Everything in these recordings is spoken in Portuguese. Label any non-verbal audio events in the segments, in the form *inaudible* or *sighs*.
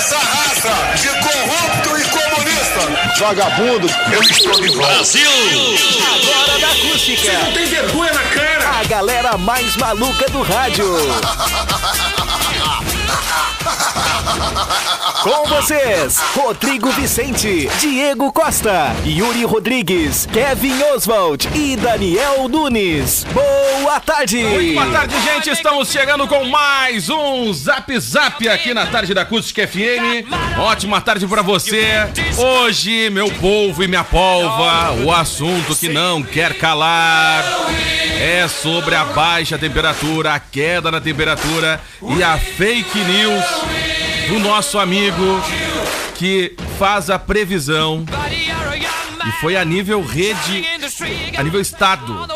essa raça de corrupto e comunista. Vagabundo, eu estou de volta. Agora da acústica. Não tem vergonha na cara. A galera mais maluca do rádio. *laughs* *laughs* Com vocês, Rodrigo Vicente, Diego Costa, Yuri Rodrigues, Kevin Oswald e Daniel Nunes. Boa tarde! Muito boa tarde, gente. Estamos chegando com mais um Zap Zap aqui na tarde da Acústica FM. Ótima tarde pra você. Hoje, meu povo e minha polva, o assunto que não quer calar é sobre a baixa temperatura, a queda na temperatura e a fake news do nosso amigo que faz a previsão e foi a nível rede, a nível estado.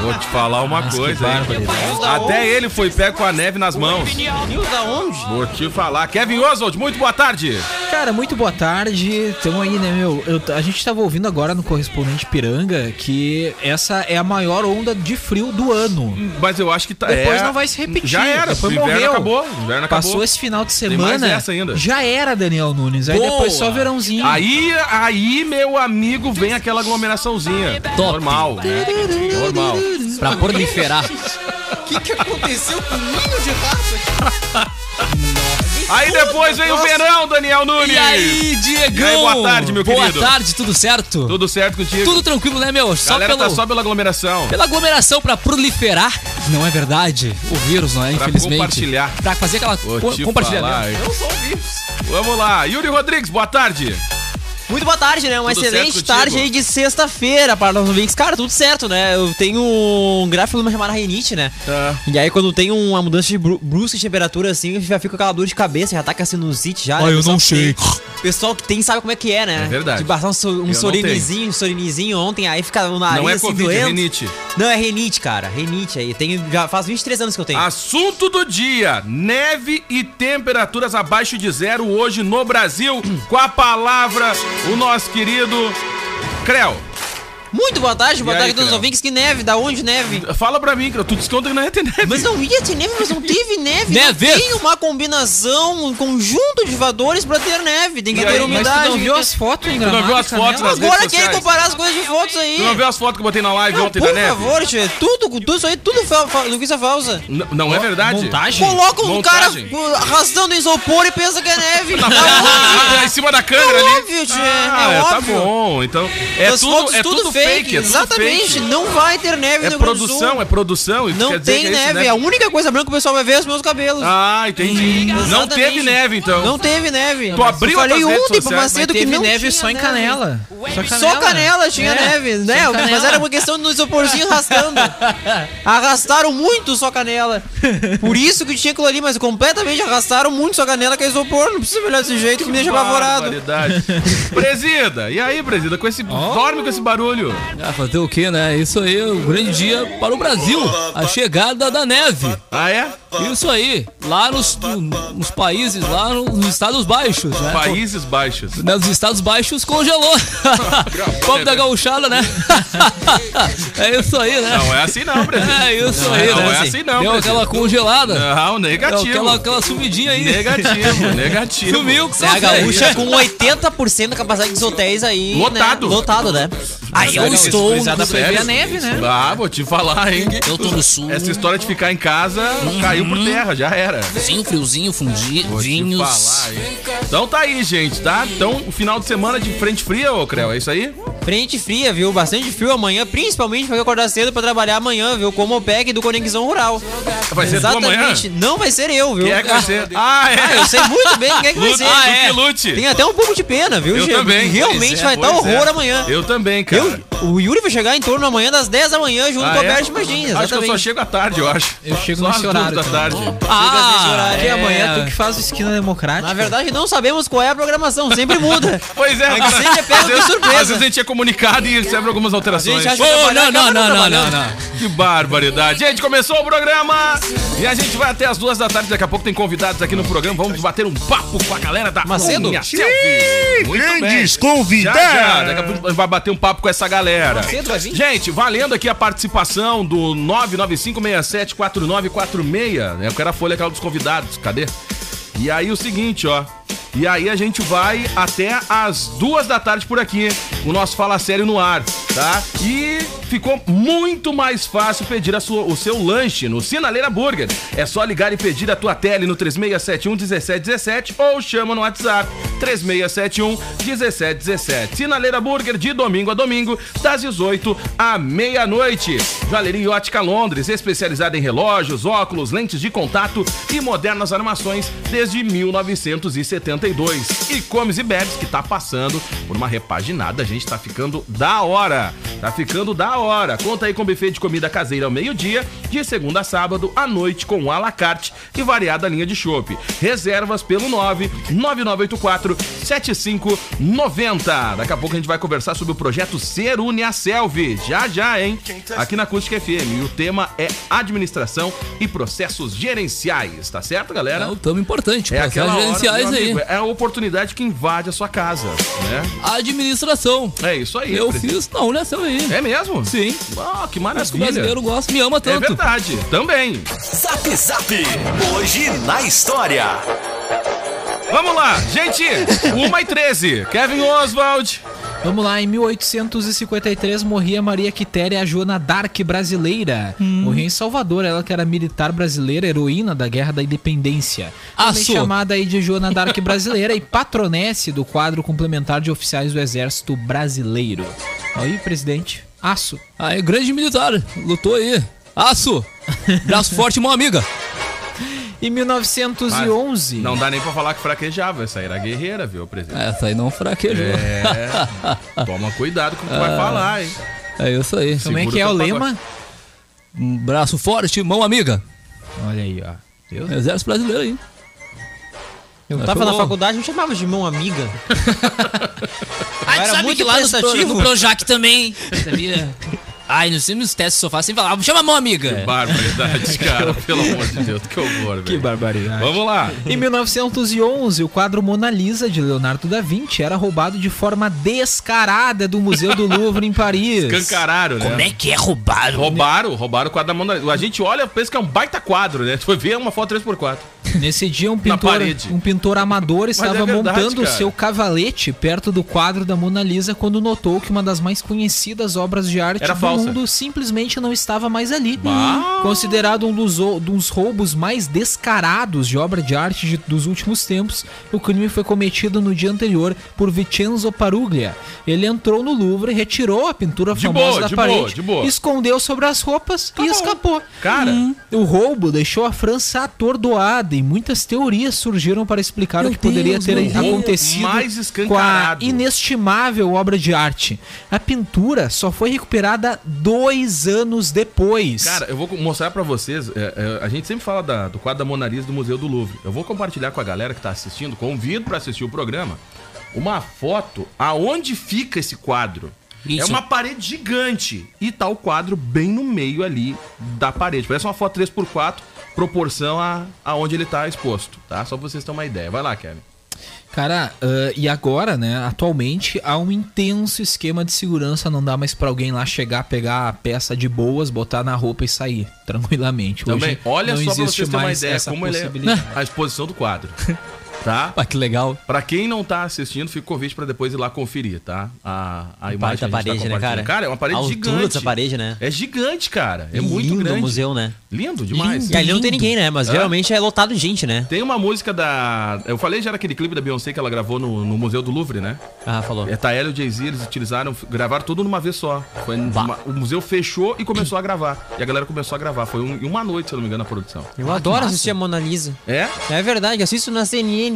Vou te falar uma coisa, hein? Até ele foi pego com a neve nas mãos. Vou te falar. Kevin Oswald, muito boa tarde. Cara, muito boa tarde. Tamo aí, né, meu? Eu- a gente tava ouvindo agora no correspondente Piranga que essa é a maior onda de frio do ano. Mas eu acho que tá. Depois é- não vai se repetir. Já era. Depois o inverno morreu. acabou. O inverno acabou. Passou esse final de semana. essa ainda. Já era, Daniel Nunes. Aí Boa. depois só verãozinho. Aí, aí, meu amigo, vem aquela aglomeraçãozinha. Normal. Normal. Pra proliferar. O que, que aconteceu com o ninho de raça? *laughs* Aí depois vem o verão, Daniel Nunes. E aí, Diegão? E aí, boa tarde, meu Boa querido. tarde, tudo certo? Tudo certo contigo? Tudo tranquilo, né, meu? Só galera pelo, tá só pela aglomeração. pela aglomeração pra proliferar. Não é verdade. O vírus, não é? Pra Infelizmente. compartilhar. Pra fazer aquela co compartilhamento. falar? Eu sou o vírus. Vamos lá. Yuri Rodrigues, boa tarde. Muito boa tarde, né? Uma Tudo excelente tarde aí de sexta-feira para os ouvintes. Cara, tudo certo, né? Eu tenho um gráfico numa chamada Renite, né? Tá. E aí, quando tem uma mudança de bru- brusca de temperatura assim, já fica com aquela dor de cabeça, já tá com a sinusite já. né? eu não sei. tem- Pessoal que tem sabe como é que é, né? É verdade. De passar um, um sorinizinho, um sorinizinho ontem, aí fica o nariz Não é assim Covid, é renite. Não, é renite, cara. Renite aí. Tenho, já faz 23 anos que eu tenho. Assunto do dia: neve e temperaturas abaixo de zero hoje no Brasil. Com a palavra, o nosso querido Creu. Muito boa tarde, boa E aí, tarde a todos os ouvintes. Que neve? Da onde neve? Fala pra mim, Creu. Tu desconta que não ia ter neve. Mas não ia ter neve, mas não teve neve. Neve. Não tem uma combinação, um conjunto de fatores pra ter neve. Tem que E ter aí, umidade. tu não viu as fotos em não viu as fotos nas Agora querem sociais? comparar as coisas de fotos aí. Tu não viu as fotos que eu botei na live Não, ontem por da neve? favor, tio, tudo, tudo isso aí, tudo notícia falsa. N- não é verdade? Montagem? Coloca um Montagem. cara arrastando isopor e pensa que é neve. *laughs* Tá em cima da câmera É ali. óbvio, tio. Ah, é tá óbvio. bom. Então, é As tudo, fotos é tudo fake. é exatamente. fake. Não vai ter neve É no Grande do produção, é produção. isso Não tem que é isso, neve. né? A única coisa branca que o pessoal vai ver é os meus cabelos. Ah, entendi. Não teve neve, então. Não teve neve. Tu abriu Eu falei ontem sociais, Macedo que Teve não neve tinha só em neve. canela. Só canela tinha É, neve, só né? canela. Mas era uma questão do isoporzinho arrastando. *laughs* Arrastaram muito só canela. Por isso que tinha aquilo ali, mas completamente arrastaram muito só canela que é isopor. Não precisa melhor desse jeito que me deixa apavorado. *laughs* Presida, e aí, presida? Com esse, Dorme com esse barulho. Ah, fazer o quê, né? Isso aí é um grande dia para o Brasil. A chegada da neve. Ah, é? Isso aí. Lá nos, no- nos países, lá no- nos Estados Baixos, né? Países Baixos. Nos Estados Baixos congelou. Pobre da gauchada, né? *laughs* é isso aí, né? Não é assim não, presida. É isso Não, aí, não né? é assim não, Deu aquela congelada. Não, Deu negativo. aquela, aquela sumidinha aí. Negativo, *laughs* negativo. Sumiu. É a gaúcha com 80% da capacidade dos hotéis aí. Lotado. Né? Lotado, né? Aí eu estou. Ver Sério? a neve, né? Ah, vou te falar, hein? Eu tô no sul. Essa história de ficar em casa caiu por terra, já era. Sim, friozinho, fundi, Vou te vinhos. falar, hein? Então tá aí, gente, tá? Então, o final de semana de frente fria, ô Creu, é isso aí? Frente fria, viu? Bastante frio amanhã, principalmente porque eu acordar cedo pra trabalhar amanhã, viu? Como o PEC do Conexão Rural. Vai ser tu amanhã? Exatamente. Não vai ser eu, viu? Quem é que vai ser? *laughs* Ah, é! Ah, eu sei muito bem quem é que vai Lute, ser. tu que lute. Tem até um pouco de pena, viu, Eu Gê? também. Realmente Pois é, vai estar pois é. horror amanhã. Eu também, cara. Eu, O Yuri vai chegar em torno amanhã das 10 da manhã junto Ah, com o é? Alberto Magin, Acho que eu só chego à tarde, eu acho. Eu chego Só nesse às duas horário da tarde. Ah, E é. amanhã tu que faz o esquina democrática. Na verdade, não sabemos qual é a programação, sempre muda. *laughs* Pois é, A gente cara. é pego de surpresa. Às vezes a gente é comunicado e recebe algumas alterações. A gente trabalhar, não, não, não, não, não, não. Que barbaridade. Gente, começou o programa e a gente vai até as duas da tarde. Daqui a pouco tem convidados aqui no programa. Vamos bater um papo com a galera da Macedo? Unha Selfie. Muito grandes bem. convidados. Já, já. Daqui a pouco a gente vai bater um papo com essa galera. Vir? Gente, valendo aqui a participação do 995674946. Eu quero a folha aquela dos convidados. Cadê? E aí o seguinte, ó. E aí a gente vai até as duas da tarde por aqui, o nosso Fala Sério no ar, tá? E ficou muito mais fácil pedir a sua- o seu lanche no Sinaleira Burger. É só ligar e pedir a tua tele no 3671 1717 ou chama no WhatsApp 3671 1717. Sinaleira Burger de domingo a domingo, das 18 à meia-noite. Joalheria e Ótica Londres, especializada em relógios, óculos, lentes de contato e modernas armações desde 1972. E Comes e Bebes, que tá passando por uma repaginada, a gente tá ficando da hora. Tá ficando da hora. Conta aí com buffet de comida caseira ao meio-dia, de segunda a sábado, à noite, com à la carte e variada linha de chopp. Reservas pelo 9 9984 7590. Daqui a pouco a gente vai conversar sobre o projeto Ser Unia Selvi. Já já, hein? Aqui na Acústica FM. E o tema é administração e processos gerenciais. Tá certo, galera? É o tamo importante. É processos aquela hora, gerenciais aí. amigo, é a oportunidade que invade a sua casa, né? Administração. É isso aí. Eu fiz, não, né, seu aí. É mesmo? Sim. Ah, que Mas que o maravilha. brasileiro gosta, me ama É tanto. verdade, também. Zap Zap. Hoje na história. Vamos lá, gente. 1 e 13. Kevin Oswald. Vamos lá, em 1853 morria Maria Quitéria, a Joana Dark brasileira. Morria em Salvador, ela que era militar brasileira, heroína da Guerra da Independência. Também Aço. chamada aí de Joana Dark *laughs* brasileira e patronesse do quadro complementar de oficiais do Exército Brasileiro. Aí, presidente, aço. Aí, grande militar, lutou aí. Aço. Braço *laughs* forte, mão amiga. Em 1911, Não dá nem pra falar que fraquejava. Essa aí era guerreira, viu, presidente? Essa aí não fraquejou. É. *laughs* Toma cuidado com o que tu vai falar, hein? É isso aí. como é que é o lema? Um braço forte, mão amiga. Olha aí, ó. Viu? Exército brasileiro aí. Eu Mas tava na faculdade, me chamava de mão amiga. *laughs* Ai, tu era sabe muito que lá no, no Projac também, sabia? *laughs* Ai, nos filmes testes do sofá sempre falava, chama a mão, amiga. Barbaridade, *laughs* cara. Pelo amor de Deus, que horror, velho. barbaridade. Vamos lá. Em 1911, o quadro Mona Lisa de Leonardo da Vinci era roubado de forma descarada do Museu do Louvre em Paris. Cancararam, né? Como é que é roubado? Roubaram, roubaram o quadro da Mona Lisa. A gente olha e pensa que é um baita quadro, né? Tu foi ver uma foto 3x4. Nesse dia, um pintor, um pintor amador estava é verdade, montando o seu cavalete perto do quadro da Mona Lisa quando notou que uma das mais conhecidas obras de arte Era do. Mundo simplesmente não estava mais ali. Bah. Considerado um dos, dos roubos mais descarados de obra de arte de- dos últimos tempos, o crime foi cometido no dia anterior por Vincenzo Paruglia. Ele entrou no Louvre, retirou a pintura De famosa boa, da de parede, boa, de boa. escondeu sobre as roupas e escapou. Cara, O roubo deixou a França atordoada e muitas teorias surgiram para explicar Meu o que poderia Deus, ter meu Deus. acontecido Mais com a inestimável obra de arte. A pintura só foi recuperada dois anos depois. Cara, eu vou mostrar pra vocês. é, é, a gente sempre fala da- do quadro da Mona Lisa do Museu do Louvre. Eu vou compartilhar com a galera que tá assistindo, convido pra assistir o programa, uma foto aonde fica esse quadro. É Isso. uma parede gigante e tá o quadro bem no meio ali da parede. Parece uma foto 3x4, proporção a aonde ele tá exposto, tá? Só pra vocês terem uma ideia. Vai lá, Kevin. Cara, ah, e agora, né, atualmente há um intenso esquema de segurança, não dá mais pra alguém lá chegar, pegar a peça de boas, botar na roupa e sair *laughs* tranquilamente. Também, Hoje olha não só pra existe vocês terem uma mais ideia como ele é *laughs* a exposição do quadro. *laughs* Tá? Ah, que legal. Pra quem não tá assistindo, fica o convite pra depois ir lá conferir, tá? A, a imagem Baita que a gente parede, né, compartilhando. cara? Cara, é uma parede A altura gigante. dessa parede, né? É gigante, cara. É E muito lindo grande. o museu, né? Lindo demais. E ali não tem ninguém, né? Mas Hã? geralmente é lotado de gente, né? Tem uma música da. Eu falei já naquele clipe da Beyoncé que ela gravou no, no Museu do Louvre, né? Ah, falou. É Taela e o Jay-Z, eles utilizaram, gravaram tudo numa vez só. Foi uma- o museu fechou e começou a gravar. E a galera começou a gravar. Foi um- em uma noite, se eu não me engano, a produção. Eu adoro assistir a Mona Lisa. É? É verdade, assisto na CNN.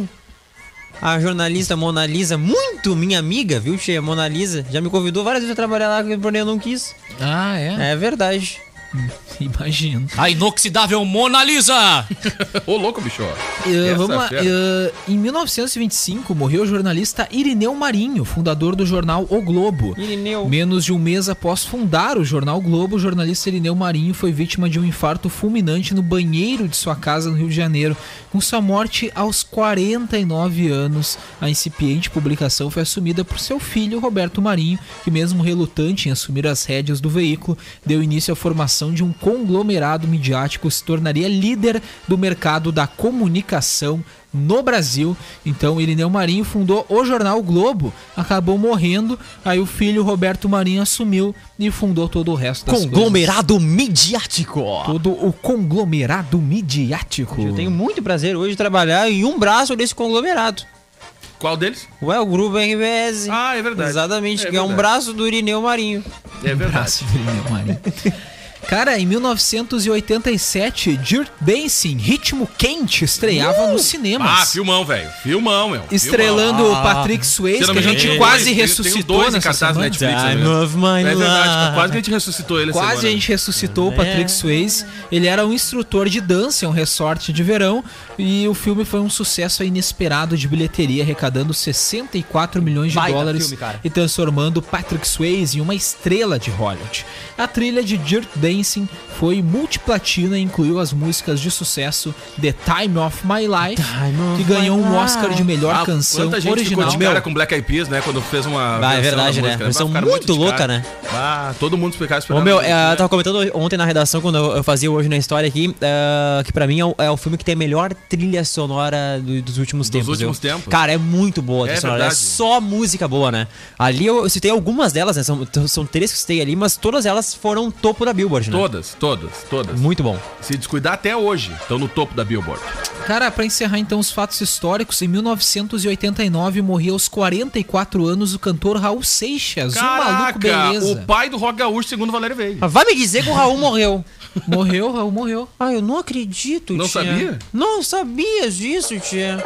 A jornalista Mona Lisa, muito minha amiga, viu, tia? Mona Lisa. Já me convidou várias vezes a trabalhar lá, porém eu não quis. Ah, é? É verdade. *laughs* Imagino. A inoxidável Mona Lisa! *laughs* Ô, louco, bicho. Essa vamos lá. eh, em 1925, morreu o jornalista Irineu Marinho, fundador do jornal O Globo. Irineu. Menos de um mês após fundar o jornal Globo, o jornalista Irineu Marinho foi vítima de um infarto fulminante no banheiro de sua casa no Rio de Janeiro. Com sua morte aos 49 anos, a incipiente publicação foi assumida por seu filho, Roberto Marinho, que, mesmo relutante em assumir as rédeas do veículo, deu início à formação de um conglomerado midiático se tornaria líder do mercado da comunicação no Brasil. Então, Irineu Marinho fundou o jornal o Globo, acabou morrendo, aí o filho Roberto Marinho assumiu e fundou todo o resto das Conglomerado midiático. coisas. Todo o conglomerado midiático. Eu tenho muito prazer hoje de trabalhar em um braço desse conglomerado. Qual deles? Ué, o grupo RBS. Ah, é verdade. Exatamente, É que é um verdade. braço do Irineu Marinho. É verdade. Braço do Irineu Marinho. *laughs* Cara, em 1987, Dirt Dancing, Ritmo Quente, estreava nos cinemas. Ah, filmão, velho. Filmão, meu. Estrelando o Patrick Swayze, que a gente tem quase tem- ressuscitou tem dois em nessa semana. Netflix, me Time of my É verdade, life. quase que a gente ressuscitou ele Quase a semana. gente ressuscitou o Patrick Swayze. Ele era um instrutor de dança em um resort de verão e o filme foi um sucesso inesperado de bilheteria, arrecadando 64 milhões de Baita dólares filme, e transformando Patrick Swayze em uma estrela de Hollywood. A trilha de Dirt Dancing foi multiplatina e incluiu as músicas de sucesso The Time of My Life, Time que of ganhou um Oscar de melhor Ah, canção quanta gente original. ficou de cara com Black Eyed Peas, né? Quando fez uma. Ah, é versão verdade, da né? música. Versão Ficaram muito de louca, né? Ah, todo mundo ficava Ô, esperando. meu, isso, é, né? eu tava comentando ontem na redação, quando eu, fazia hoje na história aqui, é, que pra mim é o, é o filme que tem a melhor trilha sonora do- dos últimos tempos. últimos viu? tempos. Cara, é muito boa a trilha É sonora. É verdade. só música boa, né? Ali eu, eu citei algumas delas, né? São, são três que eu citei ali, mas todas elas foram topo da Billboard, né? Todas, todas, todas. Muito bom. Se descuidar até hoje, estão no topo da Billboard. Cara, pra encerrar então os fatos históricos, em 1989 morria aos 44 anos o cantor Raul Seixas, o maluco beleza. o pai do rock gaúcho, segundo Valério Veiga. Mas vai me dizer que o Raul morreu. *laughs* Morreu, Raul morreu. Ah, eu não acredito, Não tia. sabia? Não sabia disso, tia.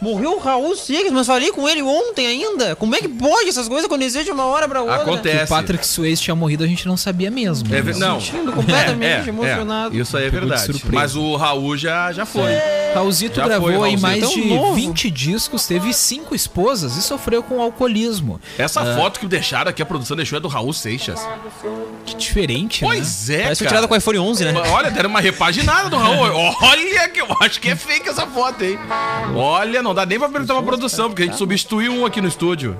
Morreu o Raul Seixas, mas falei com ele ontem ainda. Como é que pode essas coisas acontecer de uma hora pra outra? Que Acontece. o Patrick Swayze tinha morrido, a gente não sabia mesmo. É, né? não. sentindo *laughs* completamente emocionado. isso aí é verdade. Mas o Raul já, já foi. Raulzito Já gravou foi, mais de novo. 20 discos, teve cinco esposas e sofreu com alcoolismo. Essa foto que deixaram aqui, a produção deixou é do Raul Seixas. Que diferente, né? Pois é, Parece cara. tirada com o iPhone 11, né? Olha, deram uma repaginada do Raul. Olha que eu acho que é fake essa foto, hein? Olha, não dá nem pra perguntar pra produção, porque a gente substituiu um aqui no estúdio.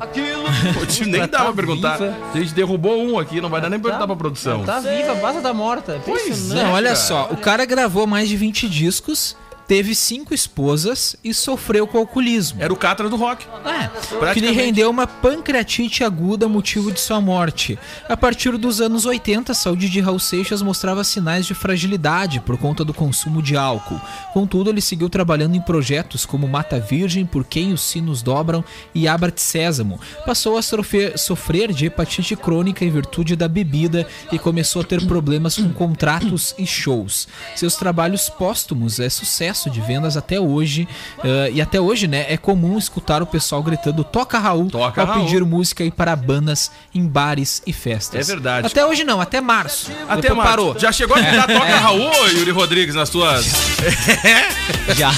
Putz, *laughs* Nem dá pra perguntar. A gente derrubou um aqui, não vai dar nem pra perguntar pra produção. Tá viva, basta da morta. Pois Não, é, olha cara. só, o cara gravou mais de 20 discos, teve cinco esposas e sofreu com alcoolismo. Era o Catra do rock. É, que lhe rendeu uma pancreatite aguda, motivo de sua morte. A partir dos anos 80, a saúde de Raul Seixas mostrava sinais de fragilidade por conta do consumo de álcool. Contudo, ele seguiu trabalhando em projetos como Mata Virgem, Por Quem os Sinos Dobram e Abra-te Sésamo. Passou a sofrer, sofrer de hepatite crônica em virtude da bebida e começou a ter problemas com contratos e shows. Seus trabalhos póstumos é sucesso de vendas até hoje. eh, e até hoje, né, é comum escutar o pessoal gritando Toca Raul Toca ao Raul. pedir música e para bandas em bares e festas. É verdade. Até hoje não, até março. Até Depois mais. parou. Já chegou a dar *laughs* toca Raul, Yuri Rodrigues, nas suas. *laughs* Já.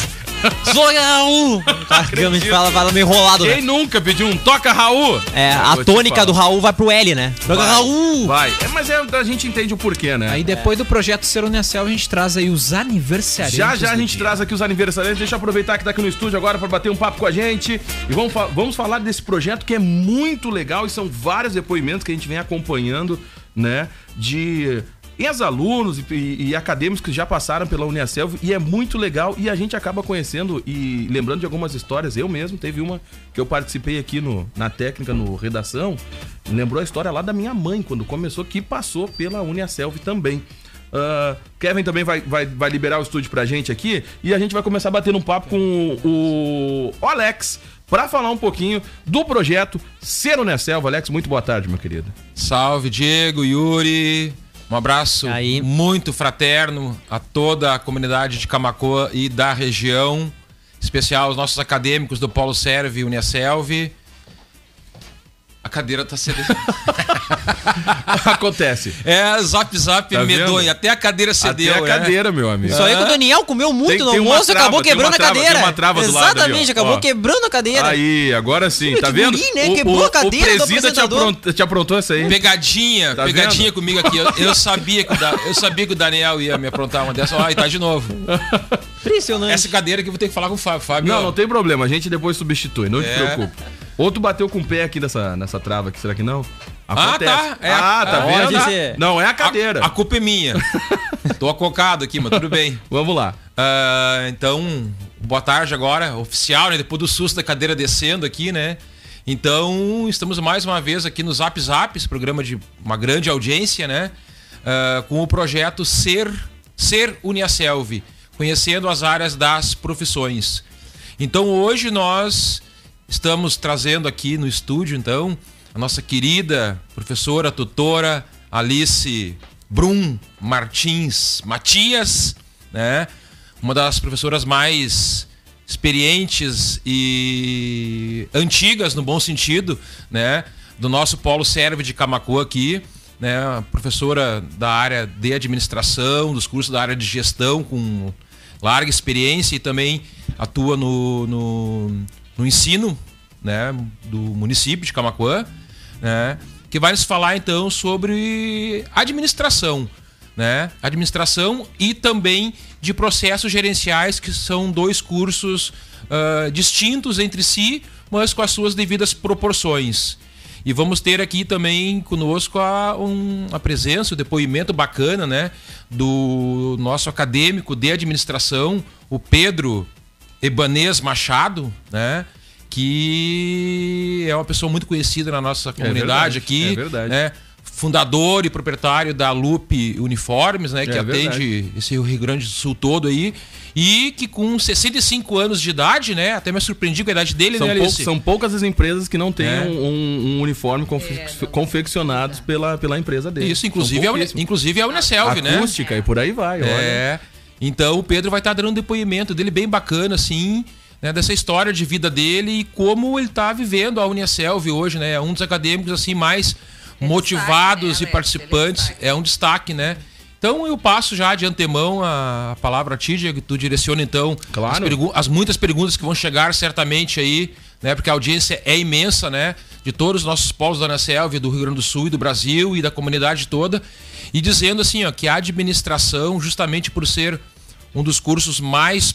Cara, me fala, fala meio enrolado, Quem né? nunca pediu um toca Raul? É, Eu a tônica do Raul vai pro L, né? Toca Vai, Raul! Vai. É, mas é, a gente entende o porquê, né? Aí depois do projeto Ser Unicel, a gente traz aí os aniversariantes. Já já a gente dia. traz aqui os aniversariantes. Deixa eu aproveitar que tá aqui no estúdio agora para bater um papo com a gente. E vamos, fa- vamos falar desse projeto que é muito legal e são vários depoimentos que a gente vem acompanhando, né? De ex-alunos e, e- e acadêmicos que já passaram pela Uniaselv e é muito legal e a gente acaba conhecendo e lembrando de algumas histórias. Eu mesmo teve uma que eu participei aqui no, na técnica, no redação, lembrou a história lá da minha mãe, quando começou, que passou pela Uniaselv também. Ah, Kevin também vai, vai, vai liberar o estúdio pra gente aqui e a gente vai começar batendo um papo com o, o Alex pra falar um pouquinho do projeto Ser Uniaselv. Alex, muito boa tarde, meu querido. Salve, Diego, Yuri. Um abraço Aí. muito fraterno a toda a comunidade de Camacoa e da região, em especial aos nossos acadêmicos do Polo Serve e Uniaselv. Cadeira tá cedendo. *laughs* Acontece. É, zap zap Tá medonho. vendo? Até a cadeira cedeu. Até a né? cadeira, meu amigo. Só aí que o Daniel comeu muito Tem- no tem almoço e trava, acabou tem quebrando a trava, tem cadeira. uma trava do lado ali, Exatamente, acabou Ó. quebrando a cadeira. Aí, agora sim, tá vendo? guri, né? Quebrou a cadeira o do presida te, aprontou, te aprontou essa aí. Pegadinha, Tá pegadinha vendo? comigo aqui. Eu, eu sabia que o Da- eu sabia que o Daniel ia me aprontar uma dessa. Ai, tá de novo. Impressionante. Essa cadeira que eu vou ter que falar com o Fábio. Fábio, Não, ó, não tem problema, a gente depois substitui, não te É. preocupe. Outro bateu com o pé aqui nessa, nessa trava aqui, será que não? Ah, tá. É ah, a- tá ah, vendo? pode ser. Não, é a cadeira. A, a culpa é minha. *laughs* Tô acocado aqui, mas tudo bem. Vamos lá. Ah, então, boa tarde agora, oficial, né? Depois do susto da cadeira descendo aqui, né? Então, estamos mais uma vez aqui no Zap Zap, esse programa de uma grande audiência, né? Ah, com o projeto Ser, Ser Uniaselv, conhecendo as áreas das profissões. Então, hoje nós estamos trazendo aqui no estúdio, então, a nossa querida professora, tutora Alice Brum Martins Matias, né? Uma das professoras mais experientes e antigas no bom sentido, né? Do nosso polo serve de Camacuã aqui, né? Professora da área de administração, dos cursos da área de gestão com larga experiência e também atua no, no, no ensino, né? Do município de Camacuã, né? Que vai nos falar então sobre administração, né? Administração e também de processos gerenciais, que são dois cursos ah, distintos entre si, mas com as suas devidas proporções. E vamos ter aqui também conosco a, um- a presença, o depoimento bacana, né? Do nosso acadêmico de administração, o Pedro Ebanês Machado, né? Que é uma pessoa muito conhecida na nossa comunidade verdade, aqui. é verdade. Né? Fundador e proprietário da Lupe Uniformes, né? Que É atende esse Rio Grande do Sul todo aí. E que com 65 anos de idade, né? Até me surpreendi com a idade dele, São, né, pou- Alice? são poucas as empresas que não têm É. um, um- um uniforme confe- confeccionados pela, pela empresa dele. Isso, inclusive, é, inclusive é a Unicelv, né? Acústica e por aí vai, olha. É. Então o Pedro vai estar dando um depoimento dele bem bacana, assim, né, dessa história de vida dele e como ele está vivendo a Unicelv hoje, né? É um dos acadêmicos assim mais motivados né, e participantes. É, um destaque, né? Então eu passo já de antemão a, palavra a ti, Diego, tu direciona então Claro. as, pergu- as muitas perguntas que vão chegar certamente aí, né? Porque a audiência é imensa, né? De todos os nossos polos da Unicelv, do Rio Grande do Sul e do Brasil e da comunidade toda. E dizendo assim, ó, que a administração, justamente por ser um dos cursos mais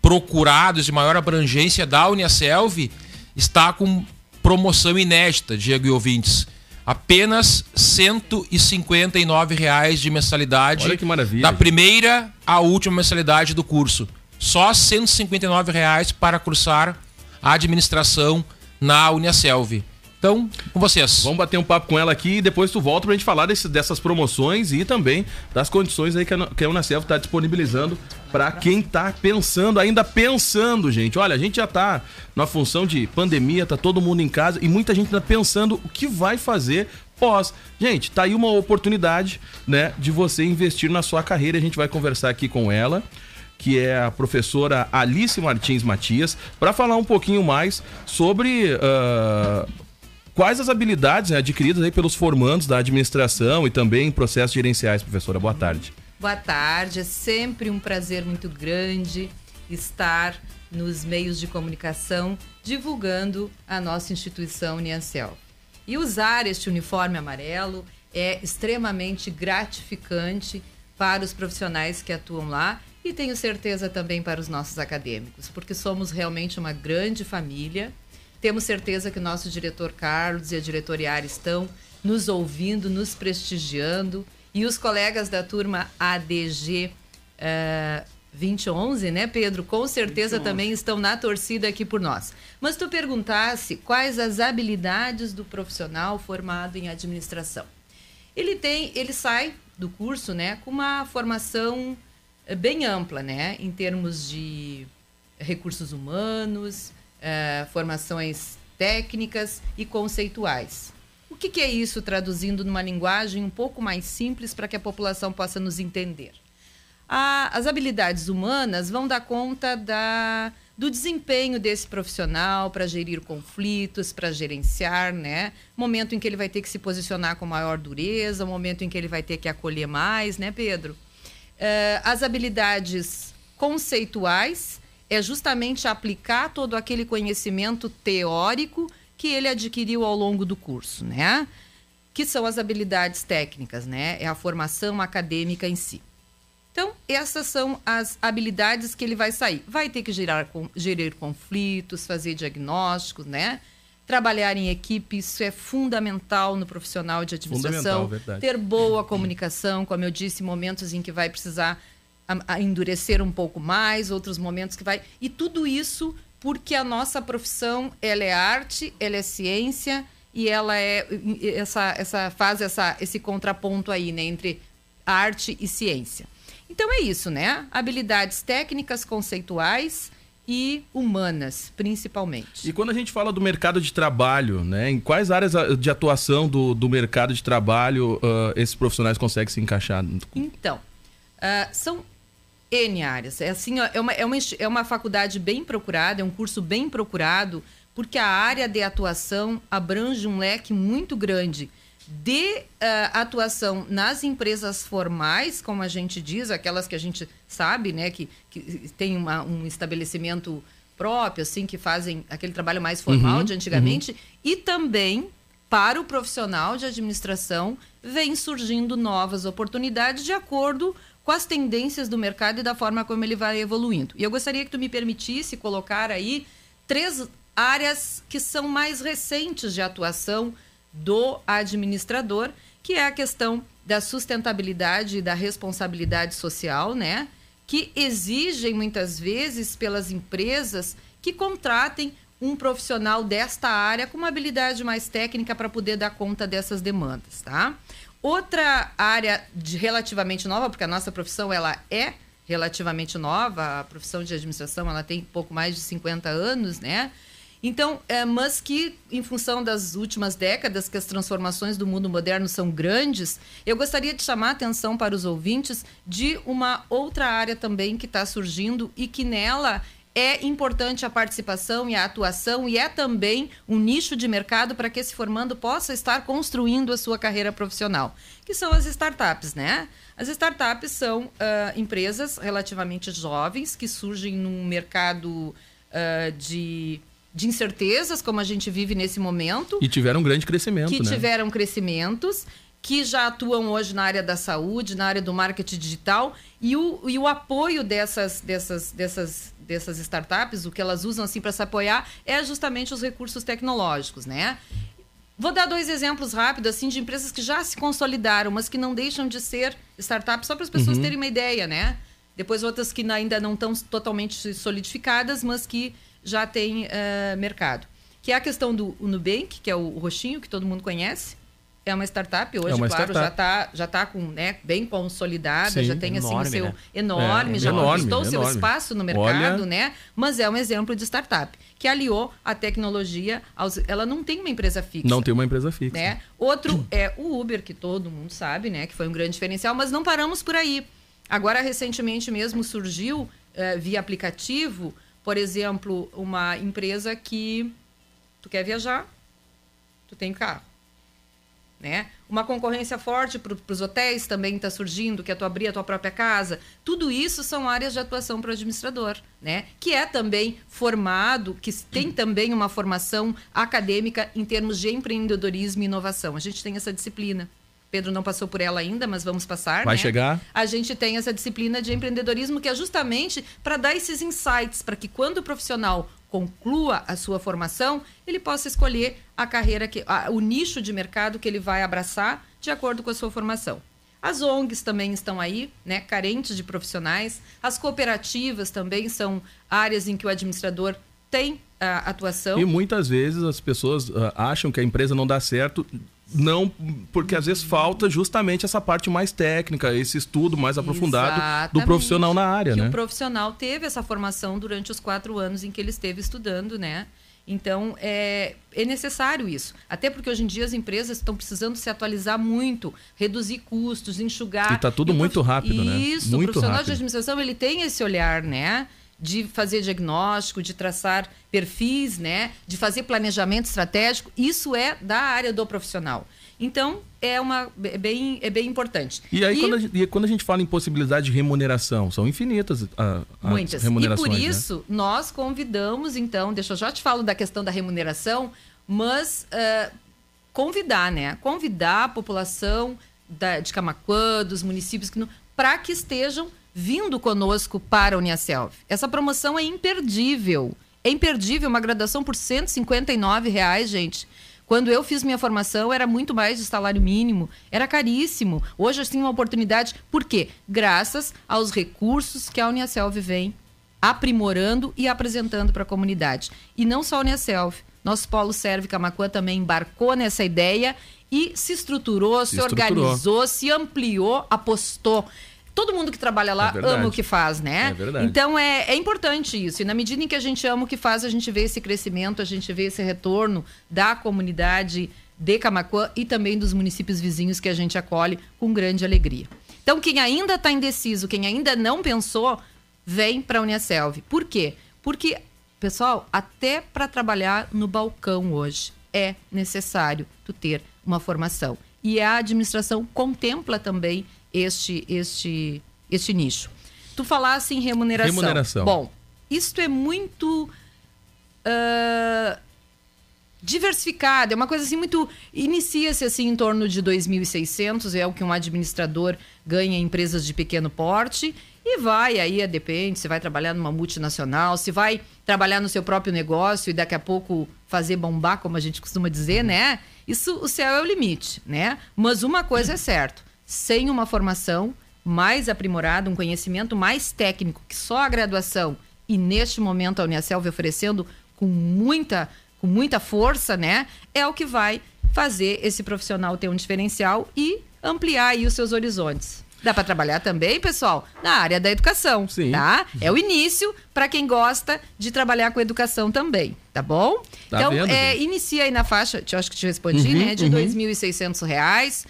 procurados e maior abrangência da Uniaselv, está com promoção inédita, Diego e ouvintes. Apenas 159 reais de mensalidade. Olha que maravilha, Da primeira à última mensalidade do curso. Só 159 reais para cursar a administração na Uniaselv. Então, com vocês. Vamos bater um papo com ela aqui e depois tu volta pra gente falar desse- dessas promoções e também das condições aí que a, que a tá disponibilizando pra quem tá pensando, ainda pensando, gente. Olha, a gente já tá na função de pandemia, tá todo mundo em casa e muita gente tá pensando o que vai fazer pós. Gente, tá aí uma oportunidade, né, de você investir na sua carreira. A gente vai conversar aqui com ela que é a professora Alice Martins Matias, para falar um pouquinho mais sobre ah, quais as habilidades né, adquiridas aí pelos formandos da administração e também em processos gerenciais. Professora, boa tarde. Boa tarde, é sempre um prazer muito grande estar nos meios de comunicação divulgando a nossa instituição Uniancel. E usar este uniforme amarelo é extremamente gratificante para os profissionais que atuam lá e tenho certeza também para os nossos acadêmicos, porque somos realmente uma grande família. Temos certeza que o nosso diretor Carlos e a diretoria estão nos ouvindo, nos prestigiando e os colegas da turma ADG eh, 2011, né, Pedro? Com certeza também estão na torcida aqui por nós. Mas tu perguntasse quais as habilidades do profissional formado em administração. Ele tem, ele sai do curso, né, com uma formação eh, bem ampla, né, em termos de recursos humanos, eh, formações técnicas e conceituais. O que, que é isso traduzindo numa linguagem um pouco mais simples para que a população possa nos entender? A- as habilidades humanas vão dar conta da, do desempenho desse profissional para gerir conflitos, para gerenciar, né? Momento em que ele vai ter que se posicionar com maior dureza, momento em que ele vai ter que acolher mais, né, Pedro? Eh, as habilidades conceituais é justamente aplicar todo aquele conhecimento teórico que ele adquiriu ao longo do curso, né? Que são as habilidades técnicas, né? É a formação acadêmica em si. Então, essas são as habilidades que ele vai sair. Vai ter que gerar, gerir conflitos, fazer diagnósticos, né? Trabalhar em equipe, isso é fundamental no profissional de administração. Fundamental, verdade. Ter boa comunicação, como eu disse, momentos em que vai precisar a- a endurecer um pouco mais, outros momentos que vai. E tudo isso porque a nossa profissão ela é arte, ela é ciência e ela é essa, essa faz essa, esse contraponto aí, né, entre arte e ciência. Então é isso, né? Habilidades técnicas, conceituais e humanas, principalmente. E quando a gente fala do mercado de trabalho, né? Em quais áreas de atuação do, do mercado de trabalho ah, esses profissionais conseguem se encaixar? Então, ah, são N áreas. É assim, é uma, é, uma, é uma faculdade bem procurada, é um curso bem procurado, porque a área de atuação abrange um leque muito grande de ah, atuação nas empresas formais, como a gente diz, aquelas que a gente sabe, né, que, que tem uma- um estabelecimento próprio, assim, que fazem aquele trabalho mais formal Uhum, de antigamente, e também para o profissional de administração vem surgindo novas oportunidades de acordo com as tendências do mercado e da forma como ele vai evoluindo. E eu gostaria que tu me permitisse colocar aí três áreas que são mais recentes de atuação do administrador, que é a questão da sustentabilidade e da responsabilidade social, né? Que exigem muitas vezes pelas empresas que contratem um profissional desta área com uma habilidade mais técnica para poder dar conta dessas demandas, tá? Outra área relativamente nova, porque a nossa profissão ela é relativamente nova, a profissão de administração ela tem pouco mais de 50 anos, né? Então, é, mas que em função das últimas décadas que as transformações do mundo moderno são grandes, eu gostaria de chamar a atenção para os ouvintes de uma outra área também que está surgindo e que nela é importante a participação e a atuação e é também um nicho de mercado para que esse formando possa estar construindo a sua carreira profissional, que são as startups, né? As startups são ah, empresas relativamente jovens que surgem num mercado ah, de, de incertezas, como a gente vive nesse momento E tiveram um grande crescimento, que né? tiveram crescimentos, que já atuam hoje na área da saúde, na área do marketing digital, e o, e o apoio dessas, dessas, dessas, dessas startups, o que elas usam assim para se apoiar, é justamente os recursos tecnológicos, né? Vou dar dois exemplos rápidos assim de empresas que já se consolidaram, mas que não deixam de ser startups, só para as pessoas Uhum. terem uma ideia, né? Depois outras que ainda não estão totalmente solidificadas, mas que já têm eh, mercado. Que é a questão do Nubank, que é o roxinho, que todo mundo conhece. É uma startup hoje, É uma claro, startup. já está já tá com, né, bem consolidada, Sim. já tem assim o Enorme, seu né? enorme, É, já enorme, conquistou o seu enorme. espaço no mercado, Olha- né? Mas é um exemplo de startup que aliou a tecnologia aos, ela não tem uma empresa fixa Não tem uma empresa fixa. né? Outro é o Uber, que todo mundo sabe, né? Que foi um grande diferencial, mas não paramos por aí. Agora, recentemente mesmo surgiu, eh, via aplicativo, por exemplo, uma empresa que tu quer viajar, tu tem carro. Né? Uma concorrência forte para os hotéis também está surgindo, que é tu abrir a tua própria casa. Tudo isso são áreas de atuação para o administrador, né? Que é também formado, que tem também uma formação acadêmica em termos de empreendedorismo e inovação. A gente tem essa disciplina. Pedro não passou por ela ainda, mas vamos passar. Vai né? chegar. A gente tem essa disciplina de empreendedorismo que é justamente para dar esses insights, para que quando o profissional conclua a sua formação, ele possa escolher a carreira, que, a- o nicho de mercado que ele vai abraçar de acordo com a sua formação. As ONGs também estão aí, né, carentes de profissionais. As cooperativas também são áreas em que o administrador tem ah, atuação. E muitas vezes as pessoas ah, acham que a empresa não dá certo, não, porque às vezes falta justamente essa parte mais técnica, esse estudo mais aprofundado do Exatamente. profissional na área, que né? o profissional teve essa formação durante os quatro anos em que ele esteve estudando, né? Então, é, é necessário isso. Até porque hoje em dia as empresas estão precisando se atualizar muito, reduzir custos, enxugar. E tá tudo o muito rápido, né? Isso, o profissional de rápido. administração, ele tem esse olhar, né? De fazer diagnóstico, de traçar perfis, né? De fazer planejamento estratégico. Isso é da área do profissional. Então, é, uma, é, bem, é bem importante. E aí, Quando, a gente, e quando a gente fala em possibilidade de remuneração, são infinitas a, as Muitas. remunerações. E por né? isso, nós convidamos, então, deixa eu já te falo da questão da remuneração, mas ah, convidar, né? Convidar a população da- de Camaquã, dos municípios, que para que estejam vindo conosco para a Uniaselv. Essa promoção é imperdível. É imperdível, uma graduação por 159 reais, gente. Quando eu fiz minha formação, era muito mais de salário mínimo, era caríssimo. Hoje, eu tenho uma oportunidade. Por quê? Graças aos recursos que a Uniaselv vem aprimorando e apresentando para a comunidade. E não só a Uniaselv. Nosso Polo Serve Camacuã também embarcou nessa ideia e se estruturou, se, Se estruturou. organizou, se ampliou, apostou. Todo mundo que trabalha lá É ama o que faz, né? É verdade. Então é, é importante isso. E na medida em que a gente ama o que faz, a gente vê esse crescimento, a gente vê esse retorno da comunidade de Camacuã e também dos municípios vizinhos que a gente acolhe com grande alegria. Então, quem ainda está indeciso, quem ainda não pensou, vem para a Uniaselv. Por quê? Porque, pessoal, até para trabalhar no balcão hoje é necessário tu ter uma formação. E a administração contempla também este, este, este nicho. Tu falasse em remuneração. Remuneração. Bom, isto é muito ah, diversificado, é uma coisa assim muito inicia-se assim em torno de 2.600, é o que um administrador ganha em empresas de pequeno porte e vai aí, depende, se vai trabalhar numa multinacional, se vai trabalhar no seu próprio negócio e daqui a pouco fazer bombar, como a gente costuma dizer, né? Isso, o céu é o limite, né? Mas uma coisa é certo, sem uma formação mais aprimorada, um conhecimento mais técnico que só a graduação e neste momento a Uniaselv oferecendo com muita, com muita força, né? É o que vai fazer esse profissional ter um diferencial e ampliar aí os seus horizontes. Dá para trabalhar também, pessoal, na área da educação, Sim. tá? É o início para quem gosta de trabalhar com educação também, tá bom? Tá então, vendo, é, inicia aí na faixa, eu acho que te respondi, Uhum, né? De uhum. 2.600 reais.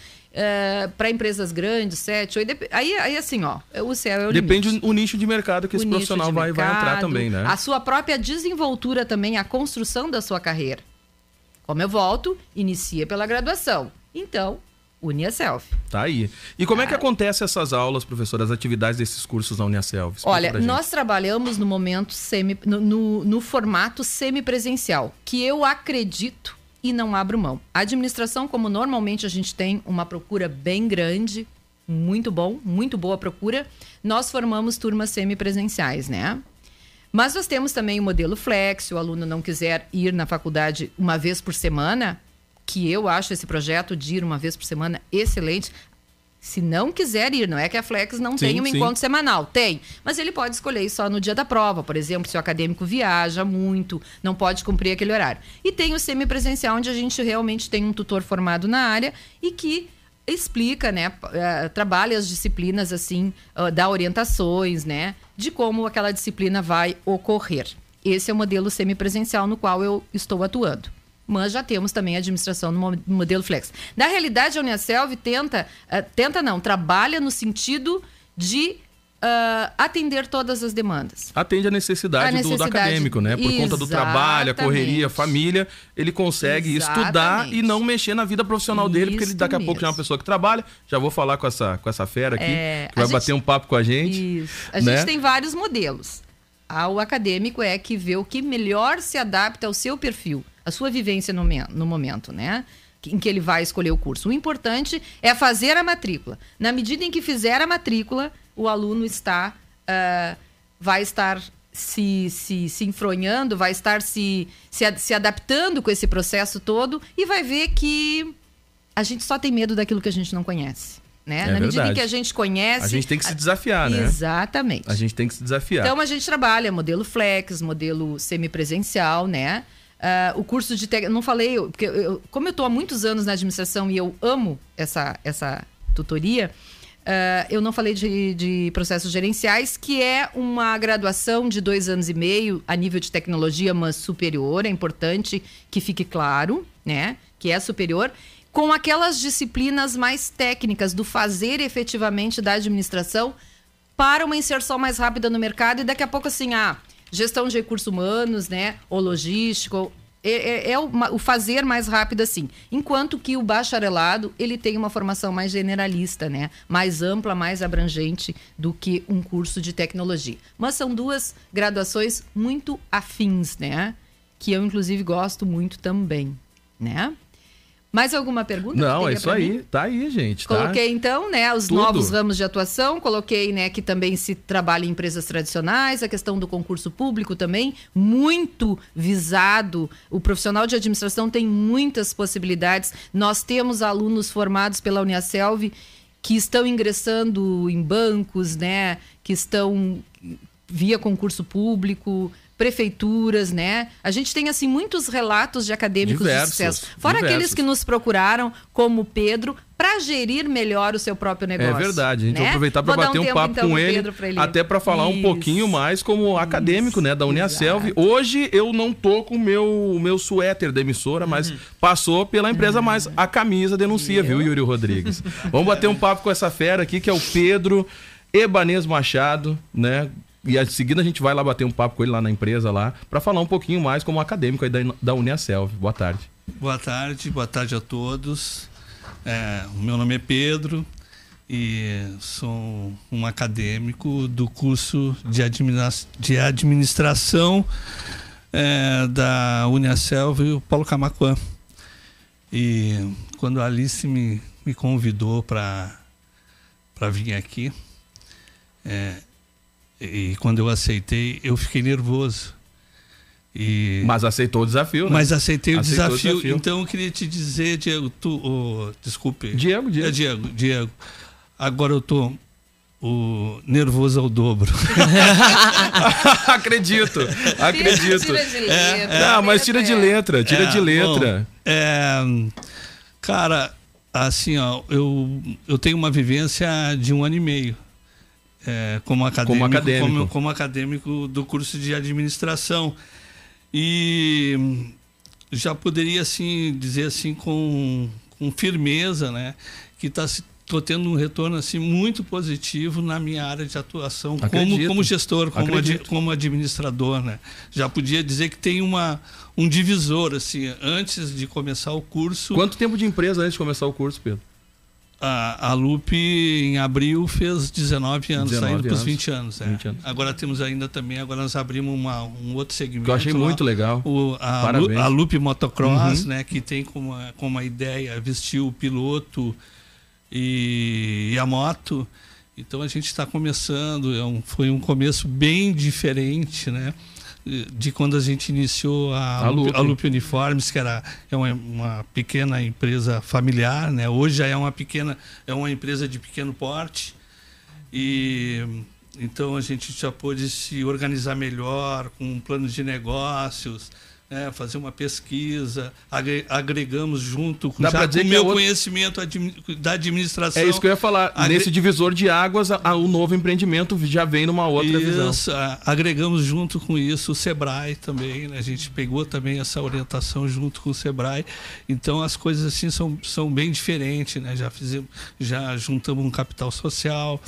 para empresas grandes, sete, oito, aí, aí assim, ó, o céu é o Depende limite. o nicho de mercado que esse O nicho profissional vai, vai entrar mercado, também, né? A sua própria desenvoltura também, a construção da sua carreira. Como eu volto, inicia pela graduação. Então, self. Tá aí. E como é que acontece essas aulas, professor, as atividades desses cursos na Uniaselv? Explica Olha, nós trabalhamos no momento semi, no, no, no formato semipresencial, que eu acredito e não abro mão. A administração, como normalmente a gente tem uma procura bem grande, muito bom, muito boa procura, nós formamos turmas semipresenciais, né? Mas nós temos também o modelo flex, se o aluno não quiser ir na faculdade uma vez por semana, que eu acho esse projeto de ir uma vez por semana excelente. Se não quiser ir, não é que a Flex não Sim, tem um sim. encontro semanal, tem. Mas ele pode escolher ir só no dia da prova, por exemplo, se o acadêmico viaja muito, não pode cumprir aquele horário. E tem o semipresencial, onde a gente realmente tem um tutor formado na área e que explica, né, eh, trabalha as disciplinas assim, ah, dá orientações, né, de como aquela disciplina vai ocorrer. Esse é o modelo semipresencial no qual eu estou atuando. Mas já temos também a administração no mo- no modelo flex. Na realidade, a Uniaselv tenta, ah, tenta não, trabalha no sentido de ah, atender todas as demandas. Atende a necessidade, A Do, do necessidade. acadêmico, né? Por conta do trabalho, a correria, a família, ele consegue estudar Exatamente. e não mexer na vida profissional dele, porque ele Isso daqui a pouco já é uma mesmo. pessoa que trabalha. Já vou falar com essa, com essa fera aqui, É, que vai gente- bater um papo com a gente. Isso. A né? gente tem vários modelos. Ah, O acadêmico é que vê o que melhor se adapta ao seu perfil, à sua vivência no, no momento, né? Em que ele vai escolher o curso. O importante é fazer a matrícula. Na medida em que fizer a matrícula, o aluno está, ah, vai estar se, se, se enfronhando, vai estar se, se, a- se adaptando com esse processo todo e vai ver que a gente só tem medo daquilo que a gente não conhece. Né? É Na medida em que a gente conhece. A gente tem que se desafiar, né? Exatamente. A gente tem que se desafiar. Então a gente trabalha modelo flex, modelo semipresencial, né? Ah, o curso de tec... não falei, porque eu- como eu estou há muitos anos na administração e eu amo essa, essa tutoria, ah, eu não falei de, de processos gerenciais, que é uma graduação de dois anos e meio a nível de tecnologia, mas superior. É importante que fique claro, né? Que é superior. Com aquelas disciplinas mais técnicas do fazer efetivamente da administração para uma inserção mais rápida no mercado e daqui a pouco assim, ah, gestão de recursos humanos, né, ou logístico, é, é- é o, o fazer mais rápido assim. Enquanto que o bacharelado, ele tem uma formação mais generalista, né? Mais ampla, mais abrangente do que um curso de tecnologia. Mas são duas graduações muito afins, né? Que eu, inclusive, gosto muito também, né? Mais alguma pergunta? Não, é isso aí. mim? Tá aí, gente. Tá? Coloquei então, né, os Tudo. novos ramos de atuação, coloquei, né, que também se trabalha em empresas tradicionais, a questão do concurso público também, muito visado. O profissional de administração tem muitas possibilidades. Nós temos alunos formados pela Uniaselv que estão ingressando em bancos, né, que estão via concurso público, prefeituras, né? A gente tem assim muitos relatos de acadêmicos Diversos, de sucesso. Fora diversos. aqueles que nos procuraram, como Pedro, para gerir melhor o seu próprio negócio. É verdade, a gente vai né? aproveitar para bater um, tempo, papo então, com ele, ele- até para falar um Isso. pouquinho mais como acadêmico, né, da Uniaselv. Hoje eu não tô com o meu, o meu suéter da emissora, mas Uhum. passou pela empresa, mas a camisa denuncia, viu, Yuri Rodrigues? Vamos bater um papo com essa fera aqui, que é o Pedro Ebanês Machado, né? E a seguida a gente vai lá bater um papo com ele lá na empresa lá, para falar um pouquinho mais como acadêmico aí da, da Uniaselv. Boa tarde. Boa tarde, boa tarde a todos. É, meu nome é Pedro e sou um acadêmico do curso de, admina- de administração é, da Uniaselv e o Paulo Camacuã. E quando a Alice me, me convidou para vir aqui, é, e quando eu aceitei, eu fiquei nervoso. E... Mas aceitou o desafio, né? Mas aceitei o Aceitou o desafio. desafio. Então eu queria te dizer, Diego, tu. ô, desculpe. Diego, Diego. É Diego, Diego. Agora eu tô o nervoso ao dobro. acredito, *laughs* acredito. Tira de letra. É, Não, mas tira de letra, tira de letra. bom, é, cara, assim, ó, eu, eu tenho uma vivência de um ano e meio. É, como acadêmico, acadêmico. Como, como acadêmico do curso de administração. E já poderia assim dizer assim com, com firmeza, né, que está tô tendo um retorno assim muito positivo na minha área de atuação como, Acredito. como gestor, como, Acredito. como administrador, né? Já podia dizer que tem uma um divisor assim, antes de começar o curso, Quanto tempo de empresa antes de começar o curso, Pedro? A, a Lupe em abril fez 19 anos, 19 saindo para os anos. 20 anos, é. 20 anos. Agora temos ainda também, agora nós abrimos uma, um outro segmento. Que eu achei lá, muito legal. O, a. Lu, a Lupe Motocross, Uhum. né, que tem como, como ideia vestir o piloto e, e a moto. Então a gente está começando, é um, foi um começo bem diferente, né? De quando a gente iniciou a, A Lupe, a Lupe Uniformes, que era é uma, uma pequena empresa familiar, né? Hoje já é uma pequena, é uma empresa de pequeno porte. E então a gente já pôde se organizar melhor com um plano de negócios, né? fazer uma pesquisa, agre- agregamos junto com, Dá já pra dizer com o é meu outro- conhecimento da administração. É isso que eu ia falar. Agre- Nesse divisor de águas, a- a- o novo empreendimento já vem numa outra visão. isso, a- agregamos junto com isso o Sebrae também, né? A gente pegou também essa orientação junto com o Sebrae. Então as coisas assim são, são bem diferentes, né? Já fizemos, já juntamos um capital social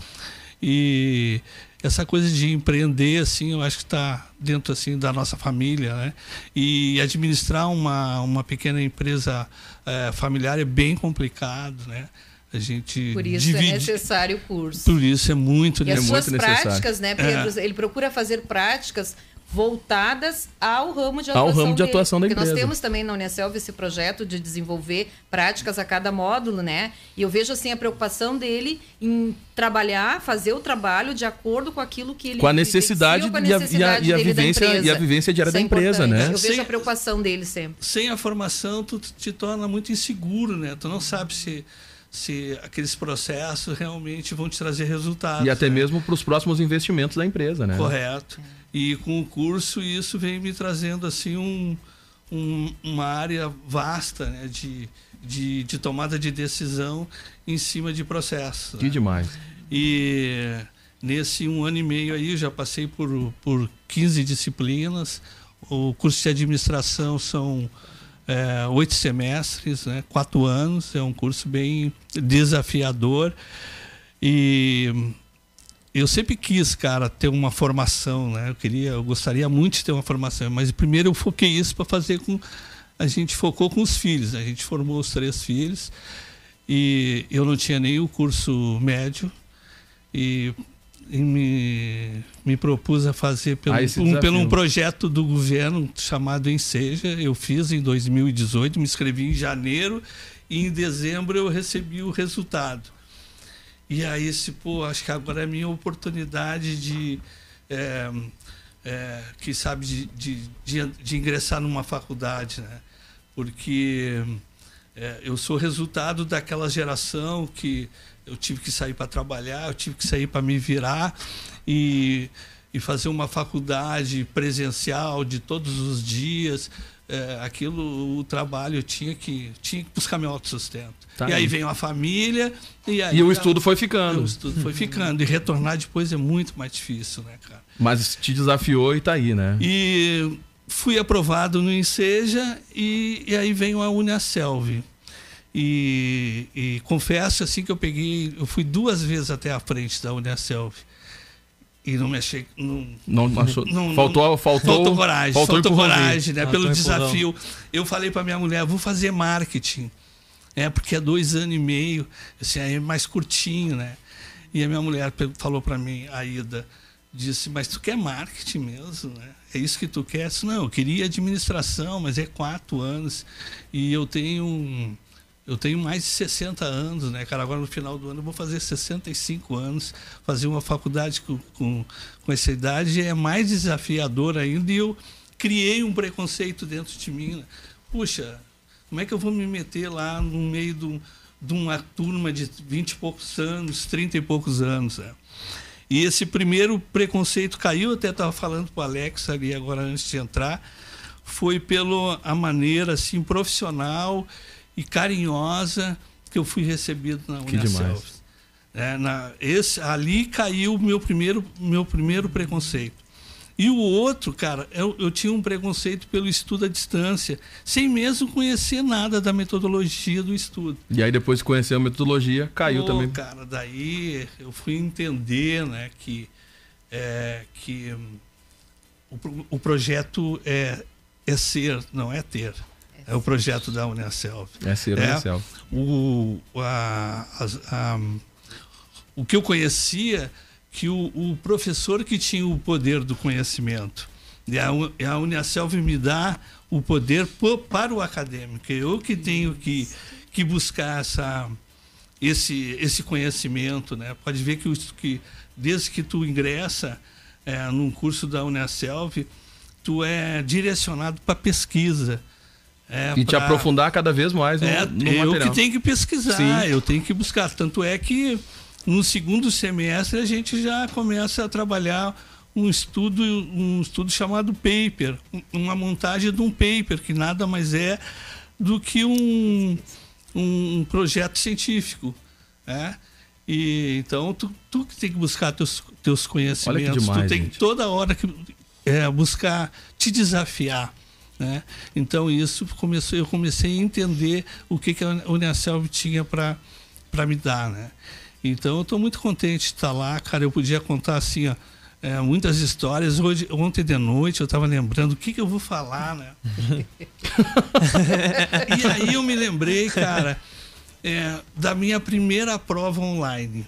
e essa coisa de empreender assim, eu acho que está dentro assim da nossa família, né? E administrar uma, uma pequena empresa eh, familiar é bem complicado, né? A gente Por isso é divide, necessário o curso. por isso é muito E as é suas necessário. práticas, né, Pedro? É. Ele procura fazer práticas voltadas ao ramo de Ao atuação ramo de dele. atuação da Porque nós empresa. temos também na Unicelv esse projeto de desenvolver práticas a cada módulo, né? E eu vejo assim a preocupação dele em trabalhar, fazer o trabalho de acordo com aquilo que ele Com a necessidade com e a- e a- e a dele da vivência- empresa. e a vivência diária é da empresa, importante. né? Eu vejo Sim. a preocupação dele sempre. sem a formação tu te torna muito inseguro, né? Tu não sabe se se aqueles processos realmente vão te trazer resultados. E até né? mesmo para os próximos investimentos da empresa, né? Correto. E com o curso isso vem me trazendo assim um, um- uma área vasta né? de, de, de tomada de decisão em cima de processos. Que né? demais. E nesse um ano e meio aí eu já passei por, por 15 disciplinas. O curso de administração são é, oito semestres, né? quatro anos. É um curso bem desafiador. E eu sempre quis, cara, ter uma formação, né? Eu queria, eu gostaria muito de ter uma formação, mas primeiro eu foquei isso para fazer com a gente focou com os filhos, né? a gente formou os três filhos e eu não tinha nem o curso médio e, e me, me propus a fazer pelo, Ah, um, pelo um projeto do governo chamado Enseja. Eu fiz em 2018, me inscrevi em janeiro e em dezembro eu recebi o resultado. E aí, esse, pô, acho que agora é a minha oportunidade de, é, é, que sabe, de, de, de, de ingressar numa faculdade, né? Porque é, eu sou resultado daquela geração que eu tive que sair para trabalhar, eu tive que sair para me virar e, e fazer uma faculdade presencial de todos os dias. É, aquilo, o trabalho, tinha que, tinha que buscar meu autossustento. Tá e aí aí. veio a família. E, aí E o estudo foi ficando. O estudo foi ficando. E retornar depois é muito mais difícil, né, cara? Mas te desafiou e tá aí, né? E fui aprovado no Enseja e, e aí veio a Uniaselv. E, e confesso assim que eu peguei, eu fui duas vezes até a frente da Uniaselv. E não me achei. Não, Não achou- faltou- faltou- coragem. faltou Faltou, coragem, né? Faltou Pelo empurrão. desafio. Eu falei para minha mulher, vou fazer marketing. É, porque é dois anos e meio, assim, aí é mais curtinho, né? E a minha mulher falou para mim, a Ida, disse, mas tu quer marketing mesmo, né? É isso que tu quer? Eu disse, não, eu queria administração, mas é quatro anos. E eu tenho um- eu tenho mais de 60 anos, né, cara? Agora no final do ano eu vou fazer 65 anos. Fazer uma faculdade com, com, com essa idade é mais desafiador ainda. E eu criei um preconceito dentro de mim. né? Puxa, como é que eu vou me meter lá no meio de, um- de uma turma de 20 e poucos anos, 30 e poucos anos? Né? E esse primeiro preconceito caiu, eu até estava falando para o Alex ali agora antes de entrar, foi pela a maneira assim profissional e carinhosa que eu fui recebido na Unicelv. É, na, esse, ali caiu o meu primeiro, meu primeiro preconceito. E o outro, cara, eu, eu tinha um preconceito pelo estudo à distância, sem mesmo conhecer nada da metodologia do estudo. E aí depois que conheceu a metodologia, caiu Pô, também. cara, daí eu fui entender, né, que, é, que hum, o, o projeto é, é ser, não é ter. É o projeto da Unicelv. É ser Unicelv. O, a, as- a- o que eu conhecia, que o, o professor que tinha o poder do conhecimento. E a, a Unicelv me dá o poder po- para o acadêmico. Eu que tenho que, que buscar essa, esse, esse conhecimento. Né? Pode ver que, que desde que tu ingressa é, num curso da Unicelv, tu é direcionado para pesquisa. É, E te pra- aprofundar cada vez mais no, é, no eu material. que tenho que pesquisar, Sim. eu tenho que buscar. Tanto é que no segundo semestre a gente já começa a trabalhar um estudo, um estudo chamado paper, um- uma montagem de um paper, que nada mais é do que um, um projeto científico. Né? E, então, tu, tu que tem que buscar teus, teus conhecimentos, demais, tu tem gente. toda hora que, é, buscar te desafiar. Né? Então isso começou, eu comecei a entender o que, que a Unicelv tinha para me dar. Né? Então eu estou muito contente de estar lá, cara. Eu podia contar assim, ó, é, muitas histórias. Hoje, ontem de noite eu estava lembrando o que, que eu vou falar, né? *laughs* e aí eu me lembrei, cara, é, da minha primeira prova online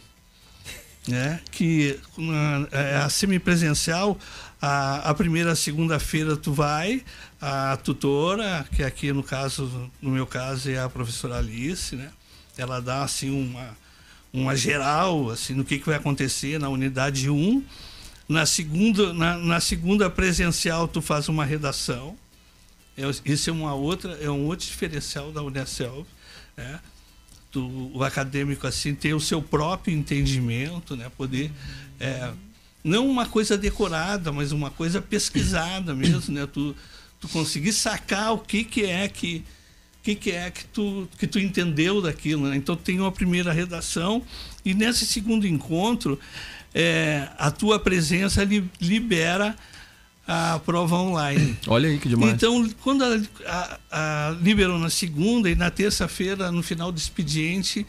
né? que na- é, a semipresencial, a, a primeira segunda-feira tu vai, a tutora, que aqui no caso, no meu caso é a professora Alice, né? Ela dá assim uma, uma geral assim no que, que vai acontecer na unidade 1. Na segunda, na, na segunda presencial tu faz uma redação. É, Isso é uma outra, é um outro diferencial da Unicelv, né? do, o acadêmico assim ter o seu próprio entendimento, né? Poder é, não uma coisa decorada, mas uma coisa pesquisada mesmo, né? Tu, tu conseguir sacar o que que é que que que é que tu que tu entendeu daquilo, né? Então tem uma primeira redação e nesse segundo encontro é, a tua presença li, libera a prova online. *clears throat* Olha aí que demais. Então, quando a, a- a liberou na segunda e na terça-feira, no final do expediente,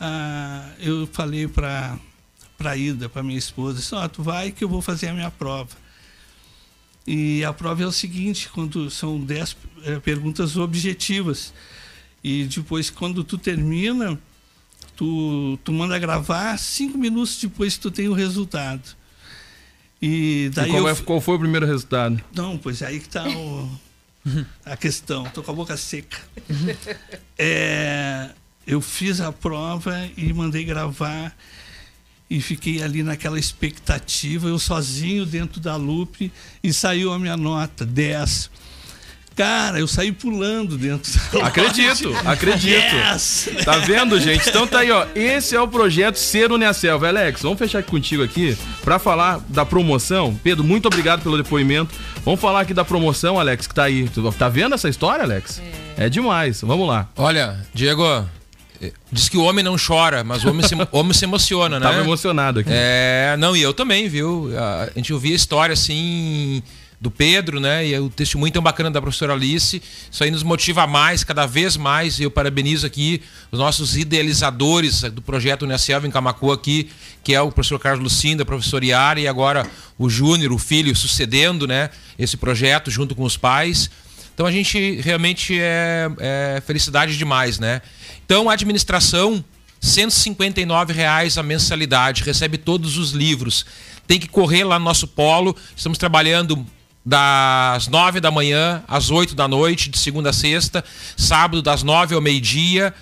ah, eu falei para para ida para minha esposa, disse, ó, tu vai que eu vou fazer a minha prova. E a prova é o seguinte, quando são 10 eh, perguntas objetivas. E depois, quando tu termina, tu, tu manda gravar, cinco minutos depois tu tem o resultado. E E daí qual, eu, é- qual foi o primeiro resultado? não, pois é aí que tá o- a questão. Tô com a boca seca. *laughs* É, eu fiz a prova e mandei gravar e fiquei ali naquela expectativa, eu sozinho dentro da loop e saiu a minha nota, 10. Cara, eu saí pulando dentro da *laughs* Acredito, acredito. Yes! Tá vendo, gente? Então tá aí, ó. Esse é o projeto Ser Uniaselva. Alex, vamos fechar aqui contigo aqui pra falar da promoção. Pedro, muito obrigado pelo depoimento. Vamos falar aqui da promoção, Alex, que tá aí. Tá vendo essa história, Alex? É, demais. Vamos lá. Olha, Diego, diz que o homem não chora, mas o homem se, homem se emociona, *laughs* né? Tava emocionado aqui. É, não, e eu também, viu? A gente ouvia a história assim do Pedro, né? E o testemunho tão bacana da professora Alice. Isso aí nos motiva mais, cada vez mais. E eu parabenizo aqui os nossos idealizadores do projeto Unicelva em Camacuã aqui, que é o professor Carlos Lucinda, a professora Iara e agora o Júnior, o filho, sucedendo, né? Esse projeto junto com os pais. Então a gente realmente é, é felicidade demais, né? Então a administração, 159 reais a mensalidade, recebe todos os livros. Tem que correr lá no nosso polo. Estamos trabalhando das 9 da manhã às 8 da noite, de segunda a sexta, sábado das 9 ao meio-dia.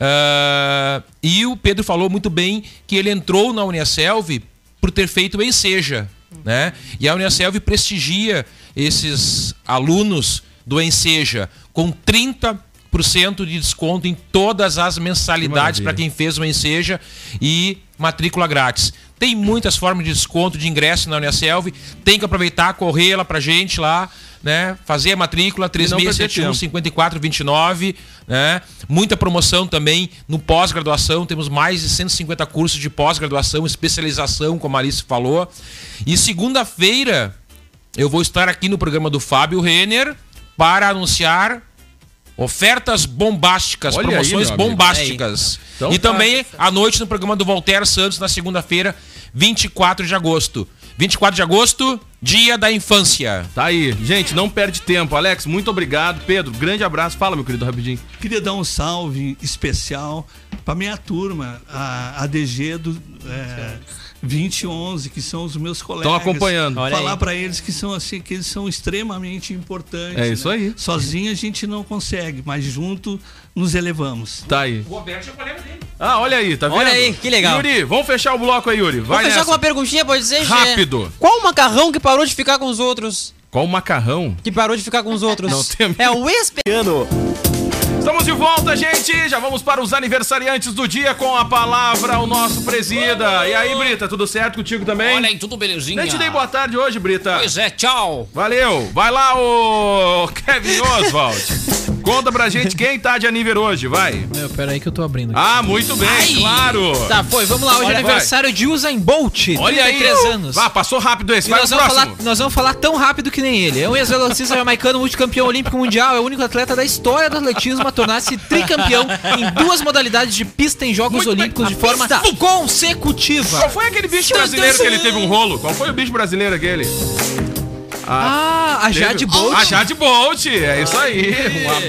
Ah, e o Pedro falou muito bem que ele entrou na Uniaselv por ter feito o Enseja, né? E a Uniaselv prestigia esses alunos do Enseja com 30% de desconto em todas as mensalidades para quem fez o Enseja e matrícula grátis. Tem muitas formas de desconto de ingresso na Uniaselv. Tem que aproveitar, correr lá pra gente lá, né? Fazer a matrícula E não perder 3671 tempo. 5429, né? Muita promoção também no pós-graduação, temos mais de 150 cursos de pós-graduação, especialização, como a Alice falou. E segunda-feira eu vou estar aqui no programa do Fábio Renner para anunciar ofertas bombásticas, Olha aí, promoções amigo. bombásticas. Então e tá. também à noite no programa do Voltaire Santos na segunda-feira, 24 de agosto. 24 de agosto, dia da infância. Tá aí. Gente, não perde tempo. Alex, muito obrigado. Pedro, grande abraço. Fala, meu querido, rapidinho. Queria dar um salve especial para minha turma, a ADG do é, 2011, que são os meus colegas. Tão acompanhando. Olha Falar para eles que são assim, que eles são extremamente importantes. É isso né? aí. Sozinho a gente não consegue, mas junto nos elevamos. Tá aí. O Roberto é colega dele. Ah, olha aí, tá vendo? Olha aí, que legal. Yuri, vamos fechar o bloco aí, Yuri. Vai Vamos fechar nessa. com uma perguntinha, pode dizer, Gê? Rápido. Qual o macarrão que parou de ficar com os outros? Qual o macarrão? Que parou de ficar com os outros? Não tem a É o ex-piano. Estamos de volta, gente. Já vamos para os aniversariantes do dia com a palavra o nosso presida. E aí, Brita, tudo certo contigo também? Olha aí, tudo belezinha. Nem te dei boa tarde hoje, Brita. Pois é, tchau. Valeu. Vai lá, o Kevin Oswald. *laughs* Conta pra gente quem tá de aniversário hoje, vai. Meu, pera aí que eu tô abrindo aqui. Ah, muito bem, Ai. claro. Tá, foi. Vamos lá. Hoje é Olha, aniversário de Usain Bolt, Olha aí. 33 anos. Ah, passou rápido esse. E Vai nós vamos, próximo. falar, nós vamos falar tão rápido que nem ele. É um ex-velocista jamaicano multicampeão olímpico mundial. É o único atleta da história do atletismo a tornar-se tricampeão em duas modalidades de pista em Jogos Muito bem. Olímpicos de forma pista. consecutiva. Qual foi aquele bicho brasileiro que ele teve um rolo? Qual foi o bicho brasileiro aquele? Ah, a teve- Jade Bolt. A Jade Bolt, é isso aí.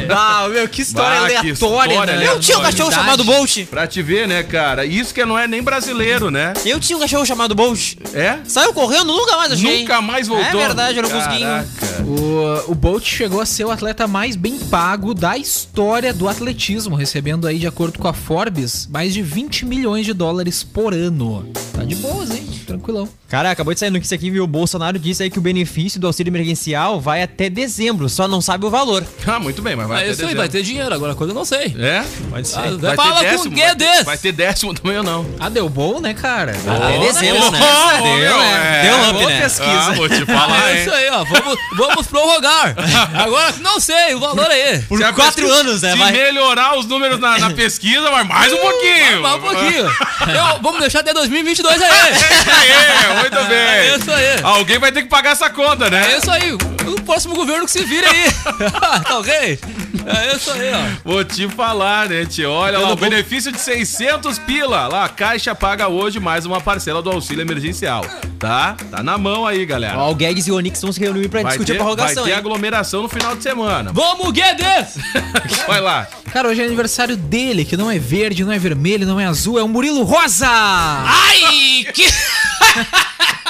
Ah, meu, que história Ah, que aleatória, história né? Eu tinha um cachorro chamado Bolt. Pra te ver, né, cara? Isso que não é nem brasileiro, né? Eu tinha um cachorro chamado Bolt. É? Saiu correndo, nunca mais achei. Nunca mais voltou. É verdade, eu não consegui. Caraca. O, o Bolt chegou a ser o atleta mais bem pago da história do atletismo, recebendo aí, de acordo com a Forbes, mais de 20 milhões de dólares por ano. Tá de boas, hein? Tranquilão. Cara, acabou de sair notícia aqui, viu? O Bolsonaro disse aí que o benefício do auxílio emergencial vai até dezembro, só não sabe o valor. Ah, muito bem, mas vai É ter isso aí, vai ter dinheiro. Agora a coisa eu não sei. É? Pode ser. Ah, Vai fala ter com décimo, é vai, desse? vai ter décimo também ou não? Ah, deu bom, né, cara? Até dezembro, né? Ô, Deu, meu, né? é. Deu um up, Boa né? pesquisa. Ah, vou te falar, *laughs* É isso aí, ó. Vamos, *laughs* vamos prorrogar. Agora não sei o valor aí. Por Se quatro pesquisa- anos, né? Se Vai. melhorar os números na, na pesquisa, mas *laughs* mais um pouquinho. Vai um pouquinho. Eu- vamos deixar até 2022 aí. Aê, muito *laughs* bem. É isso aí. Alguém vai ter que pagar essa conta, né? É isso aí. O próximo governo que se vira aí. *laughs* tá ok? É isso aí, ó. Vou te falar, né, tio? Olha lá, o benefício de 600 pila. Lá, a Caixa paga hoje mais uma parcela do auxílio emergencial. Tá? Tá na mão aí, galera. Ó, o Guedes e o Onix vão se reunir pra Vai discutir ter, a prorrogação, vai ter hein? aglomeração no final de semana. Vamos, Guedes! *laughs* Vai lá. Cara, hoje é aniversário dele, que não é verde, não é vermelho, não é azul, é o Murilo Rosa! Ai, que. *laughs*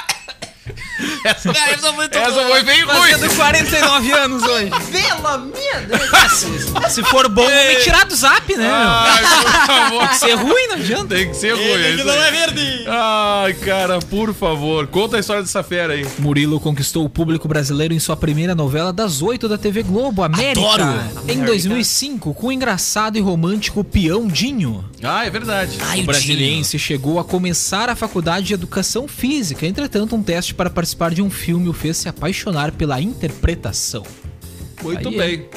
Essa, Cara, *laughs* essa foi essa boa. foi bem ruim. Fazendo 49 anos hoje. Pela minha Deus! Se for bom, vão me tirar do zap, né? Ai, por favor. Tem que ser ruim, não adianta. Tem que ser ruim. é isso aí. verde! Ai, cara, por favor, conta a história dessa fera aí. Murilo conquistou o público brasileiro em sua primeira novela das oito da TV Globo, América, Adoro. em 2005, com o engraçado e romântico Peão Dinho. Ah, é verdade. Ai, O o brasiliense chegou a começar a faculdade de educação física, entretanto, um teste para participar de um filme o fez se apaixonar pela interpretação. Muito Aí, bem.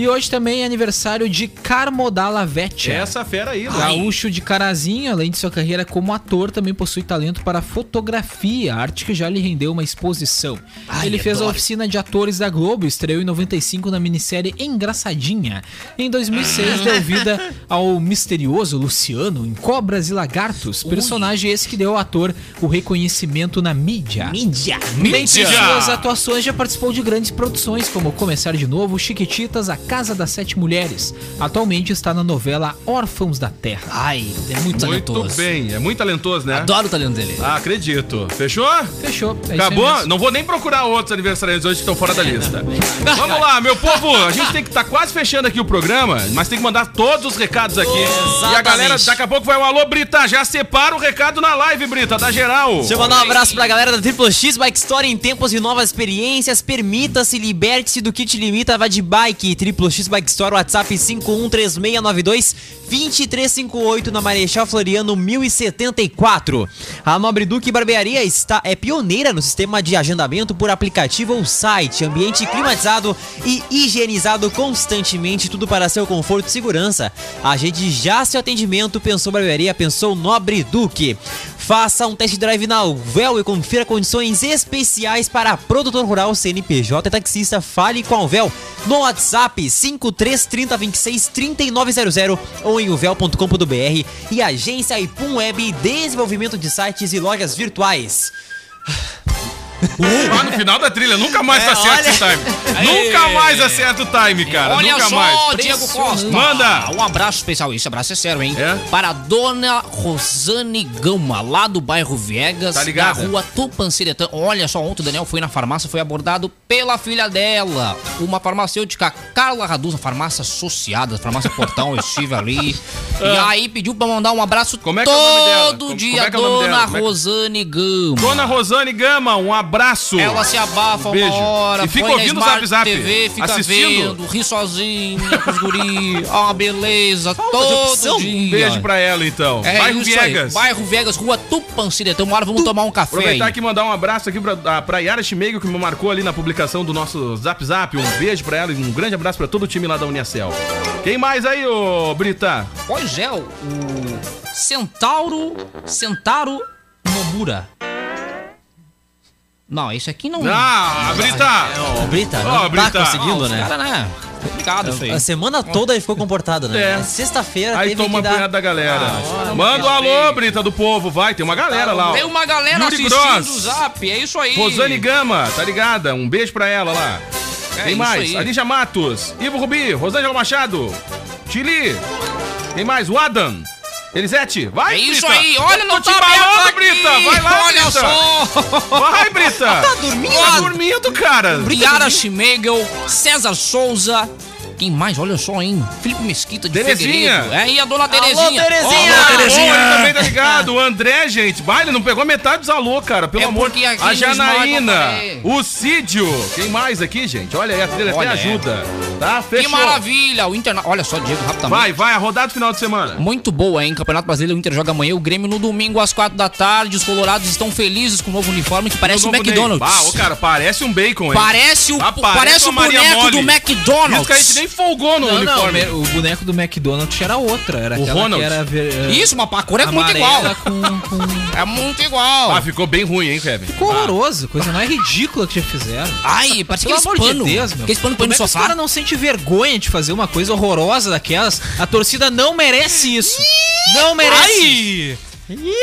E hoje também é aniversário de Carmo Dalla Vecchia. Essa fera aí, mano. Gaúcho de Carazinho, além de sua carreira como ator, também possui talento para fotografia, arte que já lhe rendeu uma exposição. Ai, Ele fez a adoro. oficina de atores da Globo, estreou em 95 na minissérie Engraçadinha. Em 2006 deu vida *laughs* ao misterioso Luciano em Cobras e Lagartos, personagem esse que deu ao ator o reconhecimento na mídia. Mídia. Dentre suas atuações, já participou de grandes produções como Começar de Novo, Chiquititas, A Casa das Sete Mulheres. Atualmente está na novela Órfãos da Terra. Ai, é muito Muito talentoso. bem. É muito talentoso, né? Adoro o talento dele. Ah, acredito. Fechou? Fechou. É Acabou? Não vou nem procurar outros aniversariantes hoje que estão fora da lista. *laughs* Vamos lá, meu povo. A gente tem que estar quase fechando aqui o programa, mas tem que mandar todos os recados aqui. E a galera, daqui a pouco vai um alô, Brita. Já separa o recado na live, Brita, da geral. Deixa eu mandar um abraço pra galera da Triple X Bike Store em tempos de novas experiências. Permita-se, liberte-se do que te limita, vá de bike. Triple X Bike Store, WhatsApp 513692 2358 na Marechal Floriano 1074. A Nobre Duque Barbearia está é pioneira no sistema de agendamento por aplicativo ou site, ambiente climatizado e higienizado constantemente, tudo para seu conforto e segurança. Agende já seu atendimento, pensou barbearia, pensou Nobre Duque. Faça um test drive na Alvel e confira condições especiais para produtor rural, CNPJ e taxista. Fale com a Alvel no WhatsApp 5330 26 3900 ou em uvel.com.br e agência Ipum Web Desenvolvimento de sites e lojas virtuais. *sighs* Ah, no final da trilha, nunca mais É, acerta olha. o time. Nunca mais acerta o time, cara. Olha nunca só, mais. Diego Costa. Manda. Um abraço especial. Esse abraço é sério, hein? É? Para a dona Rosane Gama, lá do bairro Viegas, Tá da rua Tupanciretã. Olha só, ontem o Daniel foi na farmácia, foi abordado pela filha dela, uma farmacêutica, Carla Raduza, farmácia associada, farmácia Portão, eu estive ali. *laughs* E aí pediu pra mandar um abraço Ah. Como é que é o nome dela? todo Como- dia, como é que é o nome dona dela? É Rosane Gama. Dona Rosane Gama, um abraço. Ela se abafa Um beijo. uma hora, E fica ouvindo o Zap Zap, TV, fica assistindo. vendo, ri sozinha *laughs* com os guri, ó, uma beleza, todo dia. Um beijo pra ela, então. É Bairro isso aí, Viegas. Bairro Viegas, rua Tupanciretã. Uma hora vamos tomar um café Aproveitar aí. aqui e mandar um abraço aqui pra, a- pra Yara Chimeigo, que me marcou ali na publicação do nosso Zap Zap. Um beijo pra ela e um grande abraço pra todo o time lá da Uniacel. Quem mais aí, ô Brita? Pois é, o Centauro, Centauro Nomura. Não, esse aqui não... Ah, Brita! Ô, Brita, Ó, não tá Brita. conseguindo, Os né? cara, né? Complicado isso aí. A semana toda ele ficou comportado, né? É. Sexta-feira Aí toma uma dar... punhada da galera. Ah, Manda um alô, Brita, do povo, vai. Tem uma galera lá. ó. Tem uma galera Yuri assistindo Gross. o Zap, é isso aí. Rosane Gama, tá ligada? Um beijo pra ela lá. É isso mais? aí. Alígia Matos, Ivo Rubi, Rosângela Machado, Chili. Quem mais? O Adam. Elisete, vai, É isso Brita. aí, olha, Eu não tô tá falando, aqui. Brita. Vai lá, Olha Brita. só. Vai, Brita. Tá dormindo? Tá dormindo, cara. Yara Schmegel, César Souza. Quem mais? Olha só, hein? Felipe Mesquita de Terezinha. Figueiredo. É aí a dona Terezinha. Terezinha. Ó, Terezinha. Ele também tá ligado. O *laughs* André, gente. Vai, ele não pegou metade dos alô, cara. Pelo É amor porque aqui A Janaína. O Cídio. Quem mais aqui, gente? Olha aí, a trilha até é. ajuda. Tá? Que Fechou. maravilha. O Inter... Olha só, Diego, rapidamente. Vai, vai. A rodada do final de semana. Muito boa, hein? Campeonato Brasileiro, o Inter joga amanhã, o Grêmio no domingo às quatro da tarde. Os colorados estão felizes com o novo uniforme que parece um Novo McDonald's. Ney. Ah, ô, cara, parece um bacon, hein? Parece o, Ah, parece o boneco Mole. do Isso McDonald's. que a gente nem folgou no Não, não, uniforme. o boneco do McDonald's era outra. Era O Ronald? que era ver, eh, Isso, mas a cor é muito igual. Com, com... É muito igual. Ah, ficou bem ruim, hein, Kevin? Ficou horroroso. Coisa mais ridícula que já fizeram. Ai, parece Pelo aqueles amor pano. de Deus, meu. Aqueles pano põe Como no é que os sofá. caras não sentem vergonha de fazer uma coisa horrorosa daquelas? A torcida não merece isso. Não merece. Ai!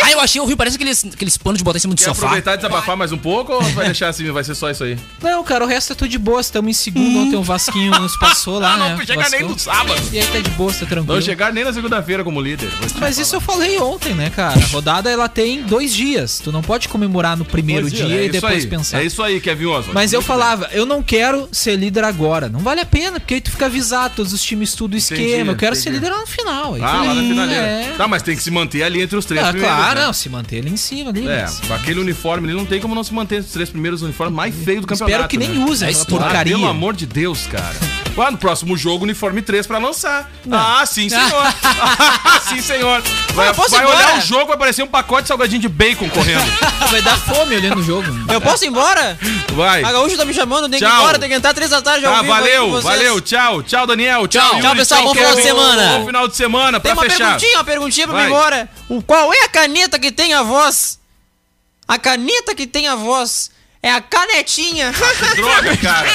Ai, eu achei horrível. Parece aqueles, aqueles panos de botar em cima do Quer sofá. aproveitar e desabafar mais um pouco ou vai deixar assim, vai ser só isso aí? Não, cara, o resto é tudo de boa. Estamos em segundo. Ontem o Vasquinho nos passou lá, *laughs* né? Não chega nem Vascão. no sábado. E aí tá de boa, tá tranquilo. Não chegar nem na segunda-feira como líder. Vou te Mas falar. isso eu falei ontem, né, cara? A rodada ela tem dois dias. Tu não pode comemorar no primeiro dia é e isso depois aí. pensar. É isso aí, Kevin Oswald. Mas eu Muito falava, eu não quero ser líder agora. Não vale a pena, porque aí tu fica avisado, todos os times estudam o esquema. Entendi, eu quero ser entendi. líder lá no final. Aí Ah, lá na finaleira. É. Tá, mas tem que se manter ali entre os três Ah, primeiros. claro, né? não, se manter ali em cima ali. É, mas- aquele uniforme ali não tem como não se manter os três primeiros uniformes mais feios do campeonato. Espero que nem né? usem É aquela isso, ah, porcaria. Pelo amor de Deus, cara. Ah, no próximo jogo, uniforme 3 pra lançar. Ah, sim, senhor. Ah, sim, senhor. *laughs* Vai, vai olhar o jogo, vai aparecer um pacote de salgadinho de bacon correndo. *laughs* Vai dar fome olhando o jogo. Eu posso ir embora? Vai. A Gaúcha tá me chamando, tem que ir embora, tem que entrar três da tarde Tá, com valeu, valeu, tchau, tchau, Daniel, tchau, Tchau, tchau, pessoal, bom final de semana. Bom final de semana, Tem pra uma fechar. perguntinha, uma perguntinha pra Vai. mim embora. O, qual é a caneta que tem a voz? A caneta que tem a voz é a canetinha. *laughs* Droga, cara.